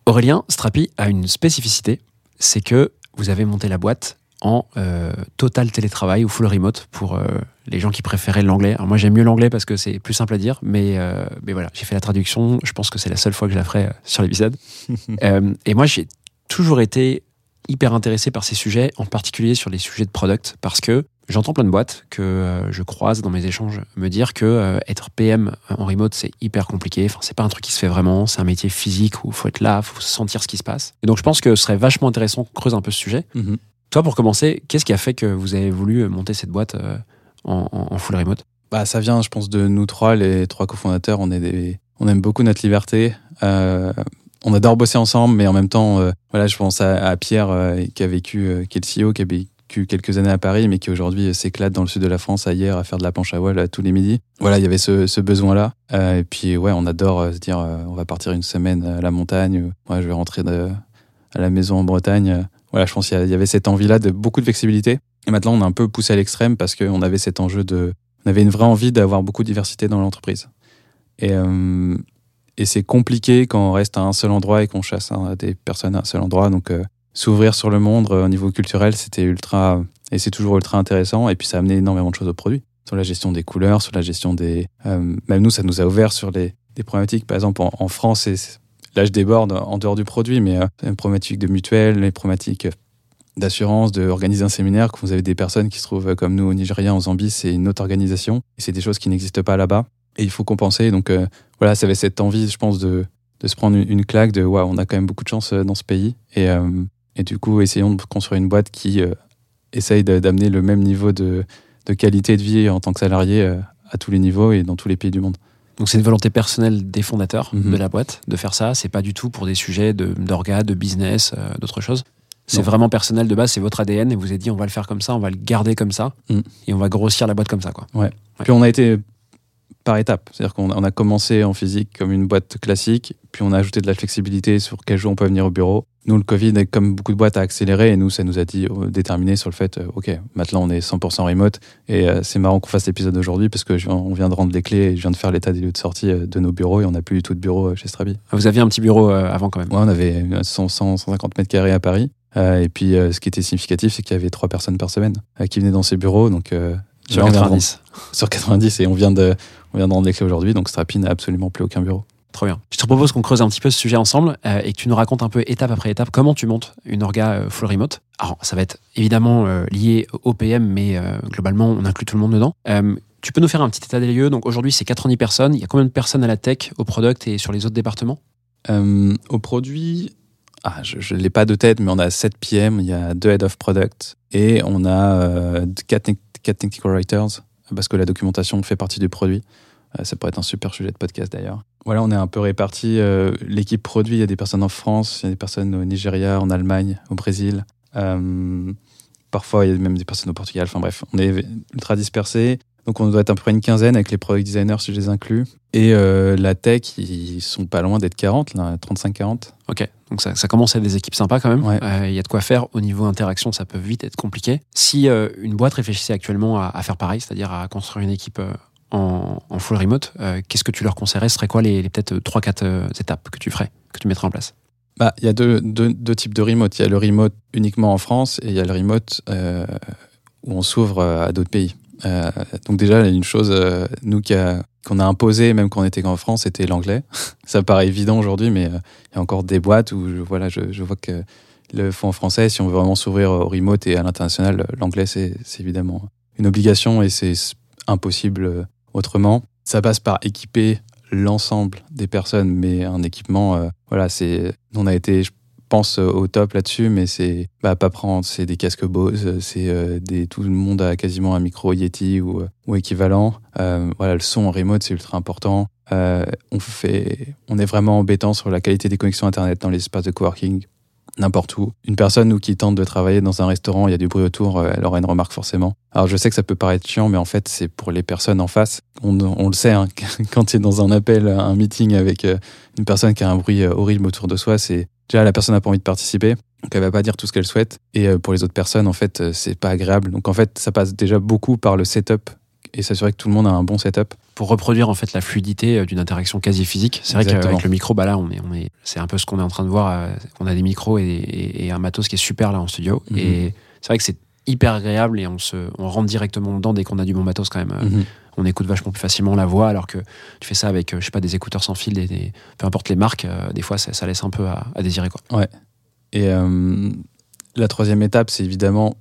Aurélien, Strapi a une spécificité, c'est que vous avez monté la boîte en euh, total télétravail ou full remote pour euh, les gens qui préféraient l'anglais. Alors moi j'aime mieux l'anglais parce que c'est plus simple à dire, mais, euh, mais voilà, j'ai fait la traduction, je pense que c'est la seule fois que je la ferai sur l'épisode. Et moi j'ai toujours été hyper intéressé par ces sujets, en particulier sur les sujets de product, parce que j'entends plein de boîtes que euh, je croise dans mes échanges me dire que euh, être PM en remote c'est hyper compliqué. Enfin, c'est pas un truc qui se fait vraiment, c'est un métier physique où faut être là, faut sentir ce qui se passe. Et donc je pense que ce serait vachement intéressant qu'on creuse un peu ce sujet. Mhm. Toi, pour commencer, qu'est-ce qui a fait que vous avez voulu monter cette boîte euh, en, en- en full remote? Bah, ça vient, je pense, de nous trois, les trois cofondateurs. On, est des... on aime beaucoup notre liberté. Euh, on adore bosser ensemble, mais en même temps, euh, voilà, je pense à, Pierre, euh, qui a vécu, euh, qui est le CEO, qui a vécu quelques années à Paris, mais qui aujourd'hui s'éclate dans le sud de la France, à hier, à faire de la planche à voile tous les midis. Voilà, il y avait ce, besoin-là. Et puis, ouais, on adore se dire, on va partir une semaine à la montagne. ou, ouais, je vais rentrer à la maison en Bretagne. Voilà, je pense qu'il y avait cette envie-là de beaucoup de flexibilité. Et maintenant, on a un peu poussé à l'extrême parce qu'on avait cet enjeu de. On avait une vraie envie d'avoir beaucoup de diversité dans l'entreprise. Et, et c'est compliqué quand on reste à un seul endroit et qu'on chasse hein, des personnes à un seul endroit. Donc, euh, s'ouvrir sur le monde euh, au niveau culturel, c'était ultra. Et c'est toujours ultra intéressant. Et puis, ça a amené énormément de choses au produit. Sur la gestion des couleurs, sur la gestion des. euh, même nous, ça nous a ouvert sur les, des problématiques. Par exemple, en, France, là, je déborde en dehors du produit, mais les problématiques de mutuelle, les problématiques d'assurance, d'organiser un séminaire, quand vous avez des personnes qui se trouvent comme nous au Nigeria, en Zambie, c'est une autre organisation. Et c'est des choses qui n'existent pas là-bas. Et il faut compenser. Donc euh, voilà, ça avait cette envie, je pense, de, de se prendre une, claque de waouh, on a quand même beaucoup de chance euh, dans ce pays. Et, euh, et du coup, essayons de construire une boîte qui euh, essaye de- d'amener le même niveau de, de qualité de vie en tant que salarié à tous les niveaux et dans tous les pays du monde. Donc c'est une volonté personnelle des fondateurs Mhm. de la boîte de faire ça. C'est pas du tout pour des sujets de- d'orga, de, business, d'autres choses. C'est vraiment personnel de base, c'est votre ADN et vous avez dit on va le faire comme ça, on va le garder comme ça Mm. et on va grossir la boîte comme ça. Quoi. Puis on a été par étapes. C'est-à-dire qu'on on a commencé en physique comme une boîte classique, puis on a ajouté de la flexibilité sur quel jour on peut venir au bureau. Nous, le Covid, comme beaucoup de boîtes, a accéléré et nous, ça nous a dit euh, déterminé sur le fait, euh, OK, maintenant on est 100% remote et euh, c'est marrant qu'on fasse l'épisode aujourd'hui parce que je viens- on vient de rendre les clés et je viens de faire l'état des lieux de sortie de nos bureaux et on n'a plus du tout de bureau chez Strabi. Vous aviez un petit bureau avant quand même. Ouais, on avait 100, 100, 150 mètres carrés à Paris. Et puis, ce qui était significatif, c'est qu'il y avait trois personnes par semaine qui venaient dans ces bureaux. Donc, Sur là, on vient de 90. sur 90 et on vient de, on vient de rendre les clés aujourd'hui, donc Strapi n'a absolument plus aucun bureau. Trop bien. Je te propose qu'on creuse un petit peu ce sujet ensemble euh, et que tu nous racontes un peu étape après étape comment tu montes une orga euh, full remote. Alors, ça va être évidemment euh, lié au PM, mais globalement, on inclut tout le monde dedans. Tu peux nous faire un petit état des lieux Donc aujourd'hui, c'est 90 personnes. Il y a combien de personnes à la tech, au product et sur les autres départements? Au produit, ah, je ne l'ai pas de tête, mais on a 7 PM, il y a 2 Head of Product et on a 4 Technical Writers, parce que la documentation fait partie du produit. Euh, ça pourrait être un super sujet de podcast d'ailleurs. Voilà, on est un peu répartis. euh, L'équipe produit, il y a des personnes en France, il y a des personnes au Nigeria, en Allemagne, au Brésil. Euh, parfois, il y a même des personnes au Portugal. Enfin bref, on est ultra dispersés. Donc on doit être à peu près une quinzaine avec les product designers si je les inclus. Et euh, la tech, ils sont pas loin d'être 40, là, 35-40. Ok, donc ça, ça commence à être des équipes sympas quand même. Ouais. Euh, Il y a de quoi faire au niveau interaction, ça peut vite être compliqué. Si euh, une boîte réfléchissait actuellement à, à faire pareil, c'est-à-dire à construire une équipe en, en full remote, qu'est-ce que tu leur conseillerais? Ce serait quoi les, les peut-être 3-4 étapes que tu ferais, que tu mettrais en place? Bah, il y a deux, deux, deux types de remote. Il y a le remote uniquement en France et il y a le remote où on s'ouvre à d'autres pays. Euh, donc déjà, une chose, euh, nous qu'on a imposé, même quand on était qu'en France, c'était l'anglais. Ça paraît évident aujourd'hui, mais euh, il y a encore des boîtes où je, voilà, je, vois que le font en français. Si on veut vraiment s'ouvrir au remote et à l'international, l'anglais, c'est évidemment une obligation et c'est impossible autrement. Ça passe par équiper l'ensemble des personnes, mais un équipement, voilà, c'est, on a été, pense, euh, au top là-dessus, mais c'est bah, pas prendre, c'est des casques Bose, euh, c'est euh, des, tout le monde a quasiment un micro Yeti ou, ou équivalent. Voilà, le son en remote, c'est ultra important. On fait, on est vraiment embêtant sur la qualité des connexions internet dans les espaces de coworking n'importe où. Une personne nous qui tente de travailler dans un restaurant, il y a du bruit autour, elle aura une remarque forcément. Alors je sais que ça peut paraître chiant, mais en fait c'est pour les personnes en face. On, le sait, hein, quand tu es dans un appel, un meeting avec une personne qui a un bruit horrible autour de soi, c'est déjà la personne n'a pas envie de participer, donc elle va pas dire tout ce qu'elle souhaite. Et euh, pour les autres personnes, en fait, euh, c'est pas agréable. Donc en fait, ça passe déjà beaucoup par le setup et s'assurer que tout le monde a un bon setup. Pour reproduire en fait la fluidité euh, d'une interaction quasi physique. C'est vrai qu'avec le micro, bah là, on est, on est, c'est un peu ce qu'on est en train de voir. On a des micros et, et- et un matos qui est super là en studio. Mhm. Et c'est vrai que c'est hyper agréable et on se, on rentre directement dedans dès qu'on a du bon matos quand même. Mhm. On écoute vachement plus facilement la voix alors que tu fais ça avec euh, je sais pas des écouteurs sans fil des, peu importe les marques euh, des fois ça, laisse un peu à, désirer quoi Et euh, la troisième étape, c'est évidemment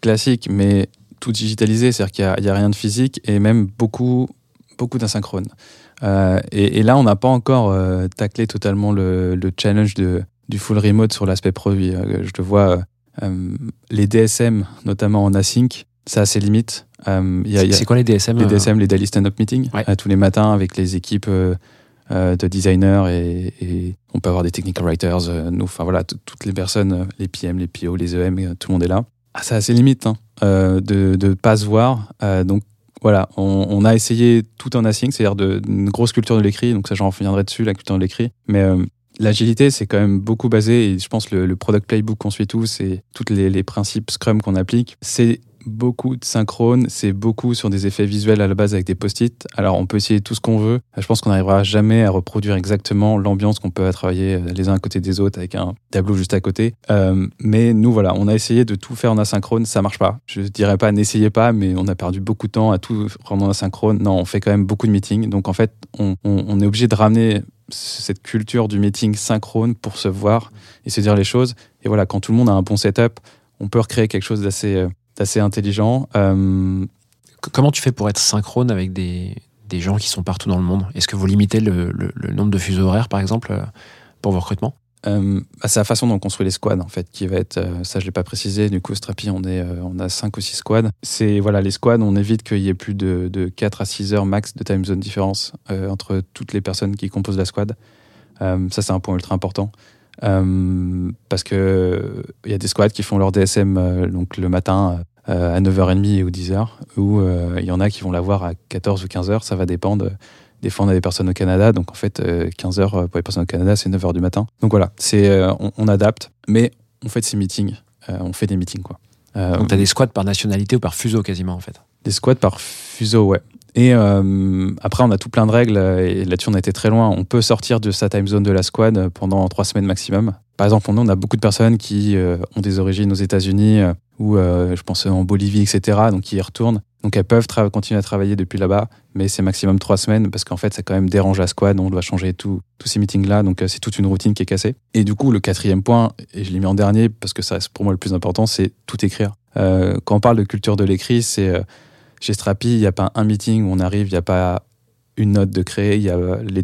classique, mais tout digitalisé, c'est-à-dire qu'il n'y a, rien de physique et même beaucoup, beaucoup d'asynchrone. Et, là, on n'a pas encore taclé totalement le, le challenge du full remote sur l'aspect produit. Je le vois, les DSM, notamment en async, ça a ses limites. Euh, c'est quoi les DSM les euh, DSM, les Daily Stand-Up Meeting, Ouais. euh, tous les matins avec les équipes de designers et, et on peut avoir des technical writers, nous, enfin voilà, toutes les personnes, les PM, les PO, les EM, tout le monde est là. Ah, ça a ses limites hein, de ne pas se voir. Donc voilà, on, on a essayé tout en async, c'est-à-dire une grosse culture de l'écrit, donc ça j'en reviendrai dessus, la culture de l'écrit. Mais euh, L'agilité, c'est quand même beaucoup basé, et je pense le, le product playbook qu'on suit tous, et tous les, les principes Scrum qu'on applique, c'est beaucoup de synchrone, c'est beaucoup sur des effets visuels à la base avec des post-it. Alors on peut essayer tout ce qu'on veut. Je pense qu'on n'arrivera jamais à reproduire exactement l'ambiance qu'on peut travailler euh, les uns à côté des autres avec un tableau juste à côté. Euh, mais nous voilà, on a essayé de tout faire en asynchrone, ça marche pas. Je dirais pas n'essayez pas, mais on a perdu beaucoup de temps à tout rendre en asynchrone. Non, on fait quand même beaucoup de meetings. Donc en fait, on, est obligé de ramener cette culture du meeting synchrone pour se voir et se dire les choses. Et voilà, quand tout le monde a un bon setup, on peut recréer quelque chose d'assez euh, d'assez intelligent. Euh, Comment tu fais pour être synchrone avec des, des gens qui sont partout dans le monde? Est-ce que vous limitez le, le- le nombre de fuseaux horaires, par exemple, euh, pour vos recrutements? Euh, bah, c'est la façon dont on construit les squads en fait qui va être euh, ça je l'ai pas précisé. Du coup Strapi on est euh, on a 5 ou 6 squads. C'est voilà les squads on évite qu'il y ait plus de, de 4 à 6 heures max de time zone différence entre toutes les personnes qui composent la squad. Ça c'est un point ultra important. Parce que il y a des squads qui font leur DSM donc le matin euh, à 9h30 ou 10h ou euh, il y en a qui vont l'avoir à 14 ou 15h ça va dépendre des fois, on a des personnes au Canada, donc en fait, 15 heures pour les personnes au Canada, c'est 9 heures du matin. Donc voilà, c'est, euh, on, on adapte, mais on fait de ces meetings. Euh, on fait des meetings, quoi. Euh, Donc tu as des squads par nationalité ou par fuseau quasiment, en fait. des squads par fuseau, ouais. Et euh, après, on a tout plein de règles, euh, et là-dessus, on a été très loin. On peut sortir de sa time zone de la squad pendant trois semaines maximum. Par exemple, on a beaucoup de personnes qui euh, ont des origines aux États-Unis, euh, ou euh, je pense en Bolivie, etc., donc qui y retournent. Donc elles peuvent continuer à travailler depuis là-bas, mais c'est maximum trois semaines, parce qu'en fait, ça quand même dérange la squad, on doit changer tous ces meetings-là, donc c'est toute une routine qui est cassée. Et du coup, le quatrième point, et je l'ai mis en dernier, parce que ça reste pour moi le plus important, c'est tout écrire. Quand on parle de culture de l'écrit, c'est... chez Strapi, il n'y a pas un meeting où on arrive, il n'y a pas une note de créer, il y a,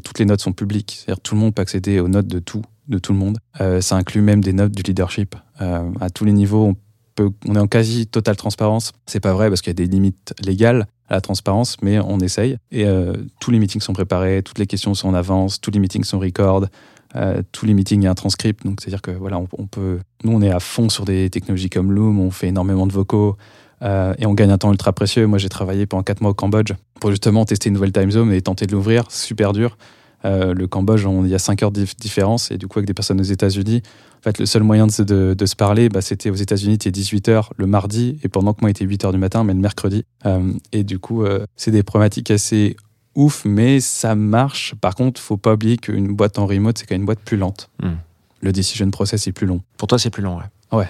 toutes les notes sont publiques. C'est-à-dire tout le monde peut accéder aux notes de tout, de tout le monde. Euh, ça inclut même des notes du leadership. Euh, à tous les niveaux, on, peut, on est en quasi totale transparence. C'est pas vrai parce qu'il y a des limites légales à la transparence, mais on essaye. Et euh, tous les meetings sont préparés, toutes les questions sont en avance, tous les meetings sont record. Tous les meetings, il y a un transcript. Donc, c'est-à-dire que voilà, on, peut. Nous, on est à fond sur des technologies comme Loom, on fait énormément de vocaux. Et on gagne un temps ultra précieux. Moi, j'ai travaillé pendant 4 mois au Cambodge pour justement tester une nouvelle time zone et tenter de l'ouvrir. Super dur. Euh, le Cambodge, on- il y a 5 heures de dif- différence. Et du coup, avec des personnes aux États-Unis, en fait, le seul moyen de, se- de- de se parler, bah, c'était aux États-Unis, c'était 18 heures le mardi. Et pendant que moi, il était 8 heures du matin, mais le mercredi. Euh, et du coup, euh, c'est des problématiques assez ouf, mais ça marche. Par contre, faut pas oublier qu'une boîte en remote, c'est quand même une boîte plus lente. Hmm. Le decision process est plus long. Pour toi, c'est plus long, ouais. Ouais,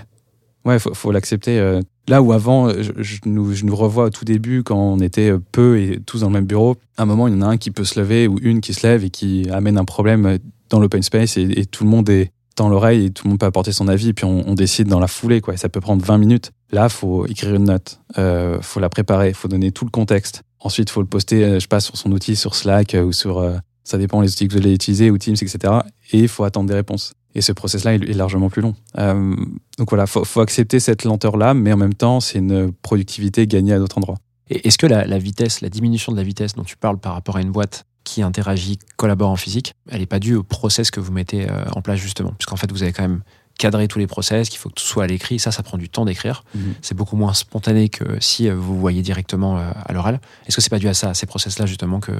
faut, faut l'accepter. euh. Là où avant, je, je nous, revois au tout début quand on était euh, peu et tous dans le même bureau. À un moment, il y en a un qui peut se lever ou une qui se lève et qui amène un problème dans l'open space et, tout le monde est dans l'oreille et tout le monde peut apporter son avis et puis on, décide dans la foulée quoi. Ça peut prendre 20 minutes. Là, faut écrire une note, euh, faut la préparer, faut donner tout le contexte. Ensuite, faut le poster, euh, je passe sur son outil, sur Slack euh, ou sur, euh, ça dépend les outils que vous allez utiliser ou Teams, etc. Et il faut attendre des réponses. Et ce process-là est largement plus long. Euh, donc voilà, faut, faut accepter cette lenteur-là, mais en même temps, c'est une productivité gagnée à d'autres endroits. Et est-ce que la, la vitesse, la diminution de la vitesse dont tu parles par rapport à une boîte qui interagit, collabore en physique, elle n'est pas due au process que vous mettez euh, en place justement? Puisqu'en fait, vous avez quand même cadré tous les process, qu'il faut que tout soit à l'écrit. Ça, ça prend du temps d'écrire. Mhm. C'est beaucoup moins spontané que si euh, vous voyez directement euh, à l'oral. Est-ce que c'est pas dû à ça, à ces process-là justement, que,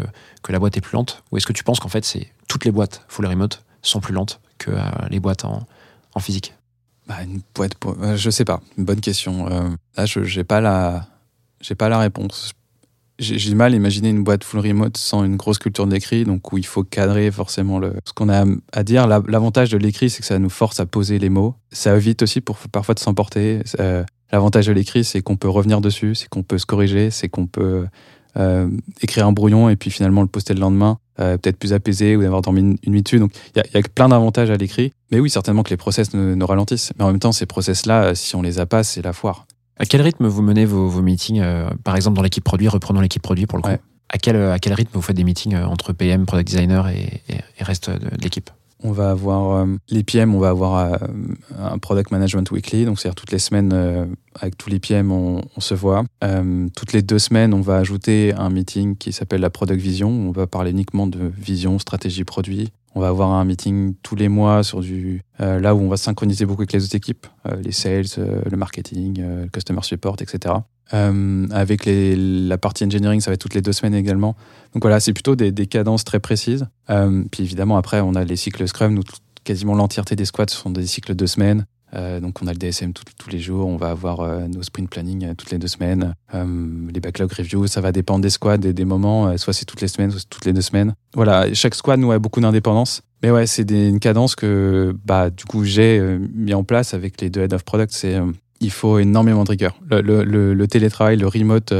que la boîte est plus lente? Ou est-ce que tu penses qu'en fait, c'est toutes les boîtes full remote sont plus lentes que euh, les boîtes en, en physique? Bah, une boîte, pour- je sais pas, une bonne question. Euh, là, je j'ai pas la, j'ai pas la réponse. J'ai du mal à imaginer une boîte full remote sans une grosse culture de l'écrit, donc où il faut cadrer forcément le, ce qu'on a à dire. La- L'avantage de l'écrit, c'est que ça nous force à poser les mots. Ça évite aussi pour parfois de s'emporter. L'avantage de l'écrit, c'est qu'on peut revenir dessus, c'est qu'on peut se corriger, c'est qu'on peut euh, écrire un brouillon et puis finalement le poster le lendemain, euh, peut-être plus apaisé ou d'avoir dormi une, une nuit dessus. Donc il y, y a plein d'avantages à l'écrit. Mais oui, certainement que les process nous, nous ralentissent. Mais en même temps, ces process-là, si on les a pas, c'est la foire. À quel rythme vous menez vos, vos meetings euh, Par exemple, dans l'équipe produit, reprenons l'équipe produit pour le coup. Ouais. À, quel, à quel rythme vous faites des meetings euh, entre PM, product designer et, et, et reste de, de l'équipe? On va avoir euh, les PM, on va avoir euh, un product management weekly, donc c'est-à-dire toutes les semaines euh, avec tous les PM on, on se voit. Euh, toutes les deux semaines, on va ajouter un meeting qui s'appelle la product vision. On va parler uniquement de vision, stratégie, produit. On va avoir un meeting tous les mois sur du euh, là où on va synchroniser beaucoup avec les autres équipes, euh, les sales, euh, le marketing, le customer support, etc. Avec la partie engineering, ça va être toutes les deux semaines également. Donc voilà, c'est plutôt des, cadences très précises. Puis évidemment, après, on a les cycles Scrum. Nous, quasiment l'entièreté des squads sont des cycles de deux semaines. Euh, donc on a le DSM tous les jours, on va avoir euh, nos sprint planning euh, toutes les deux semaines, les backlog reviews, ça va dépendre des squads et des moments, soit c'est toutes les semaines, soit c'est toutes les deux semaines. Voilà, chaque squad nous a beaucoup d'indépendance. Mais ouais, c'est une cadence que bah, du coup j'ai mis en place avec les deux head of product. C'est il faut énormément de rigueur. Le, le- télétravail, le remote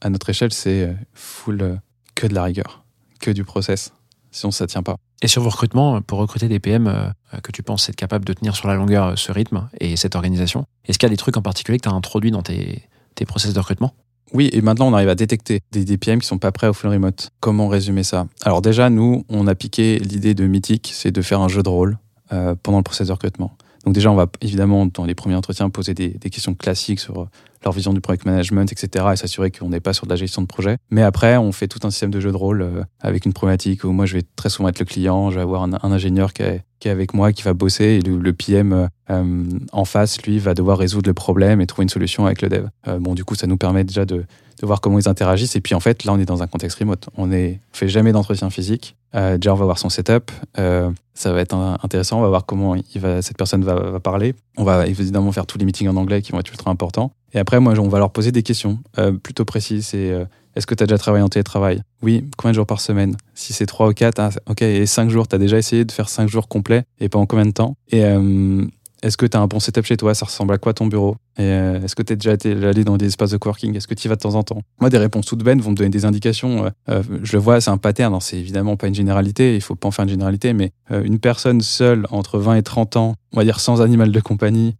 à notre échelle, c'est full que de la rigueur, que du process. Sinon ça tient pas. Et sur vos recrutements, pour recruter des PM euh, que tu penses être capable de tenir sur la longueur euh, ce rythme et cette organisation, est-ce qu'il y a des trucs en particulier que tu as introduits dans tes, tes process de recrutement? Oui, et maintenant on arrive à détecter des, PM qui sont pas prêts au full remote. Comment résumer ça? Alors déjà, nous, on a piqué l'idée de Mythic, c'est de faire un jeu de rôle euh, pendant le process de recrutement. Donc déjà, on va évidemment, dans les premiers entretiens, poser des, questions classiques sur euh, leur vision du project management, etc. et s'assurer qu'on n'est pas sur de la gestion de projet. Mais après, on fait tout un système de jeu de rôle euh, avec une problématique où moi, je vais très souvent être le client, je vais avoir un, ingénieur qui est, avec moi, qui va bosser, et le, PM euh, euh, en face, lui, va devoir résoudre le problème et trouver une solution avec le dev. Bon, du coup, ça nous permet déjà de, de voir comment ils interagissent. Et puis en fait, là, on est dans un contexte remote. On ne fait jamais d'entretien physique. Euh, déjà, on va voir son setup. Ça va être intéressant. On va voir comment cette personne va, va parler. On va évidemment faire tous les meetings en anglais qui vont être ultra importants. Et après, moi, on va leur poser des questions euh, plutôt précises. C'est euh, est-ce que tu as déjà travaillé en télétravail? Oui. Combien de jours par semaine? Si c'est 3 ou 4, ah, ok. Et 5 jours, tu as déjà essayé de faire 5 jours complets et pendant combien de temps? Et euh, est-ce que tu as un bon setup chez toi? Ça ressemble à quoi ton bureau? Euh, est-ce que tu es déjà allé dans des espaces de coworking? Est-ce que tu y vas de temps en temps? Moi, des réponses toutes bêtes vont me donner des indications. euh, euh, je le vois, c'est un pattern. hein, C'est évidemment pas une généralité. Il faut pas en faire une généralité. Mais une personne seule entre 20 et 30 ans, on va dire sans animal de compagnie,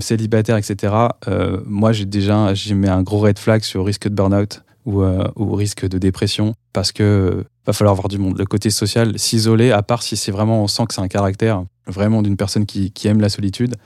célibataire, etc. moi, j'ai déjà j'ai mis un gros red flag sur risque de burn-out ou, ou risque de dépression parce que va falloir voir du monde. Le côté social, s'isoler, à part si c'est vraiment, on sent que c'est un caractère vraiment d'une personne qui, qui aime la solitude.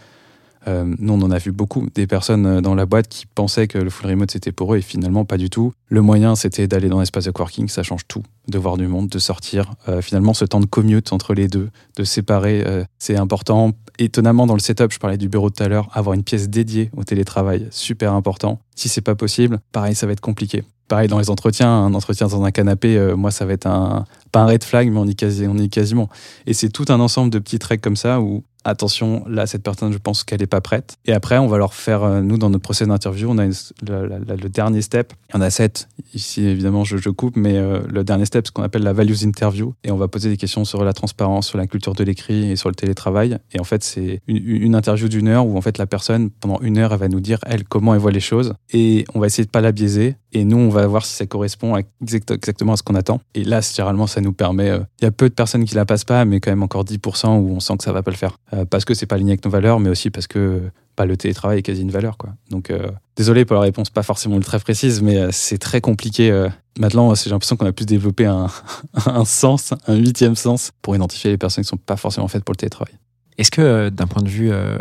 Euh, nous, on en a vu beaucoup, des personnes euh, dans la boîte qui pensaient que le full remote c'était pour eux et finalement pas du tout. Le moyen c'était d'aller dans l'espace de coworking, ça change tout, de voir du monde, de sortir. Euh, finalement, ce temps de commute entre les deux, de séparer, c'est important. Étonnamment, dans le setup, je parlais du bureau tout à l'heure, avoir une pièce dédiée au télétravail, super important. Si c'est pas possible, pareil, ça va être compliqué. Pareil dans les entretiens, un entretien dans un canapé, moi ça va être un pas un red flag, mais on y, on y est quasiment. Et c'est tout un ensemble de petits traits comme ça où attention, là cette personne, je pense qu'elle est pas prête. Et après, on va leur faire, euh, nous dans notre procès d'interview, on a le dernier step. Il y en a sept. Ici évidemment, je, coupe, mais euh, le dernier step, ce qu'on appelle la values interview, et on va poser des questions sur la transparence, sur la culture de l'écrit et sur le télétravail. Et en fait, c'est une, interview d'une heure où en fait la personne pendant une heure, elle va nous dire elle comment elle voit les choses, et on va essayer de pas la biaiser. Et nous, on va voir si ça correspond exactement à ce qu'on attend. Et là, généralement, ça nous permet. euh, Il y a peu de personnes qui la passent pas, mais quand même encore 10% où on sent que ça va pas le faire. Euh, parce que c'est pas aligné avec nos valeurs, mais aussi parce que bah, le télétravail est quasi une valeur. Quoi. Donc, euh, désolé pour la réponse pas forcément ultra précise, mais euh, c'est très compliqué. euh. Maintenant, j'ai l'impression qu'on a plus développé un, un sens, un huitième sens, pour identifier les personnes qui sont pas forcément faites pour le télétravail. Est-ce que euh, d'un point de vue euh,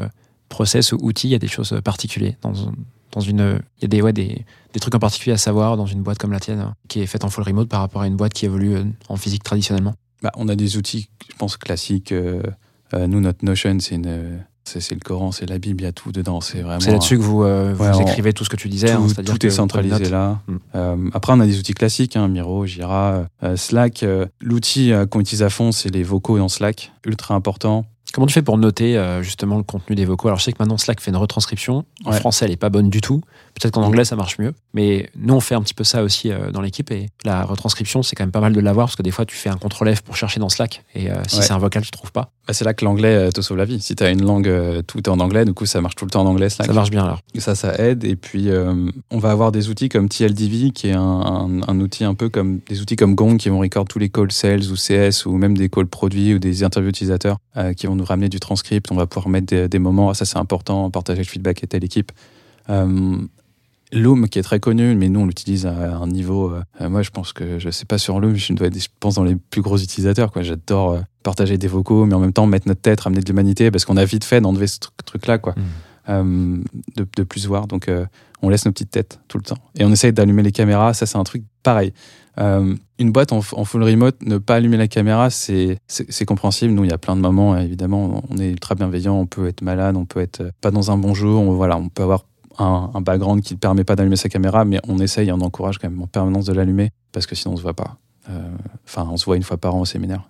process ou outil, il y a des choses particulières dans, dans une, il y a des, ouais, des, des trucs en particulier à savoir dans une boîte comme la tienne, hein, qui est faite en full remote par rapport à une boîte qui évolue euh, en physique traditionnellement? Bah, on a des outils, je pense, classiques. euh, euh, nous, notre Notion, c'est une. C'est c'est le Coran, c'est la Bible, il y a tout dedans. C'est vraiment. C'est là-dessus que vous, euh, vous Ouais, on- écrivez tout ce que tu disais. tout, hein, tout est centralisé là. Mm. Euh, après, on a des outils classiques, hein, Miro, Jira, euh, Slack. L'outil qu'on utilise à fond, c'est les vocaux dans Slack, ultra important. Comment tu fais pour noter justement le contenu des vocaux? Alors je sais que maintenant Slack fait une retranscription. En Ouais. français, elle est pas bonne du tout. Peut-être qu'en anglais, ça marche mieux. Mais nous, on fait un petit peu ça aussi euh, dans l'équipe. Et la retranscription, c'est quand même pas mal de l'avoir parce que des fois, tu fais un contrôle F pour chercher dans Slack. Et euh, si Ouais. c'est un vocal, tu trouves pas. Bah, c'est là que l'anglais euh, te sauve la vie. Si tu as une langue, tout est en anglais, du coup, ça marche tout le temps en anglais, Slack. Ça marche bien alors. Ça, ça aide. Et puis, euh, on va avoir des outils comme TLDV, qui est un, un- un outil un peu comme des outils comme Gong qui vont record tous les calls sales ou CS ou même des calls produits ou des interviews utilisateurs euh, qui vont nous ramener du transcript. On va pouvoir mettre des, des moments. Ah, ça, c'est important. Partager le feedback et telle équipe. Euh, Loom, qui est très connu, mais nous, on l'utilise à un niveau. euh, moi, je pense que je sais pas sur Loom, je dois être, je pense, dans les plus gros utilisateurs. quoi. J'adore euh, partager des vocaux, mais en même temps mettre notre tête, ramener de l'humanité, parce qu'on a vite fait d'enlever ce truc- truc-là, quoi. Euh, de, de plus voir. Donc, euh, on laisse nos petites têtes tout le temps. Et on essaye d'allumer les caméras. Ça, c'est un truc pareil. Euh, une boîte en, en full remote, ne pas allumer la caméra, c'est compréhensible. Nous, il y a plein de moments, évidemment, on est ultra bienveillant, on peut être malade, on peut être euh, pas dans un bon jour, on, voilà, on peut avoir un, un background qui ne permet pas d'allumer sa caméra, mais on essaye on encourage quand même en permanence de l'allumer, parce que sinon on se voit pas. Euh, Enfin, on se voit une fois par an au séminaire.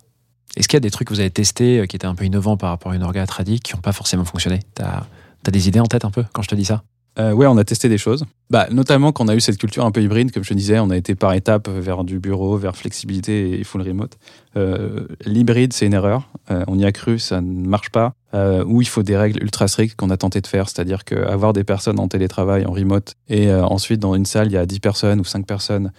Est-ce qu'il y a des trucs que vous avez testés euh, qui étaient un peu innovants par rapport à une orga tradique qui n'ont pas forcément fonctionné? T'as as des idées en tête un peu quand je te dis ça? Euh, ouais, on a testé des choses. Bah, notamment quand on a eu cette culture un peu hybride, comme je te disais, on a été par étapes vers du bureau, vers flexibilité et full remote. Euh, L'hybride, c'est une erreur. Euh, on y a cru, ça ne marche pas. Euh, où il faut des règles ultra strictes qu'on a tenté de faire, c'est-à-dire qu'avoir des personnes en télétravail, en remote, et euh, ensuite dans une salle, il y a 10 personnes ou 5 personnes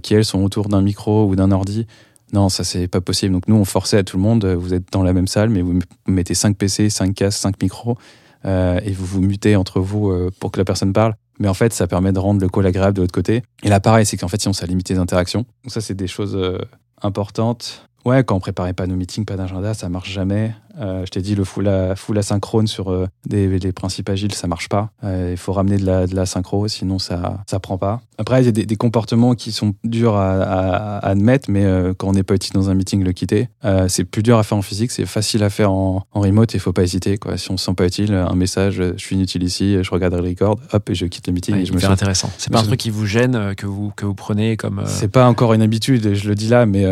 qui, elles, sont autour d'un micro ou d'un ordi. Non, ça, c'est pas possible. Donc nous, on forçait à tout le monde, vous êtes dans la même salle, mais vous mettez 5 PC, 5 casques, 5 micros euh, et vous vous mutez entre vous euh, pour que la personne parle. Mais en fait, ça permet de rendre le call agréable de l'autre côté. Et là, pareil, c'est qu'en fait, sinon, ça limite les interactions. Ça, c'est des choses euh, importantes. Ouais, quand on préparait pas nos meetings, pas d'agenda, ça marche jamais. Euh, je t'ai dit, le full, a- full asynchrone sur euh, des, les principes agiles, ça marche pas. Euh, Il faut ramener de la, de la synchro, sinon ça, ça prend pas. Après, il y a des, des comportements qui sont durs à, à- à admettre, mais quand on n'est pas utile dans un meeting, le quitter. C'est plus dur à faire en physique, c'est facile à faire en, en remote, il faut pas hésiter. Quoi. Si on se sent pas utile, un message, je suis inutile ici, je regarde le record, hop, et je quitte le meeting Ouais, et je me intéressant. C'est pas un truc qui vous gêne, que vous, que vous prenez comme. C'est pas encore une habitude, et je le dis là, mais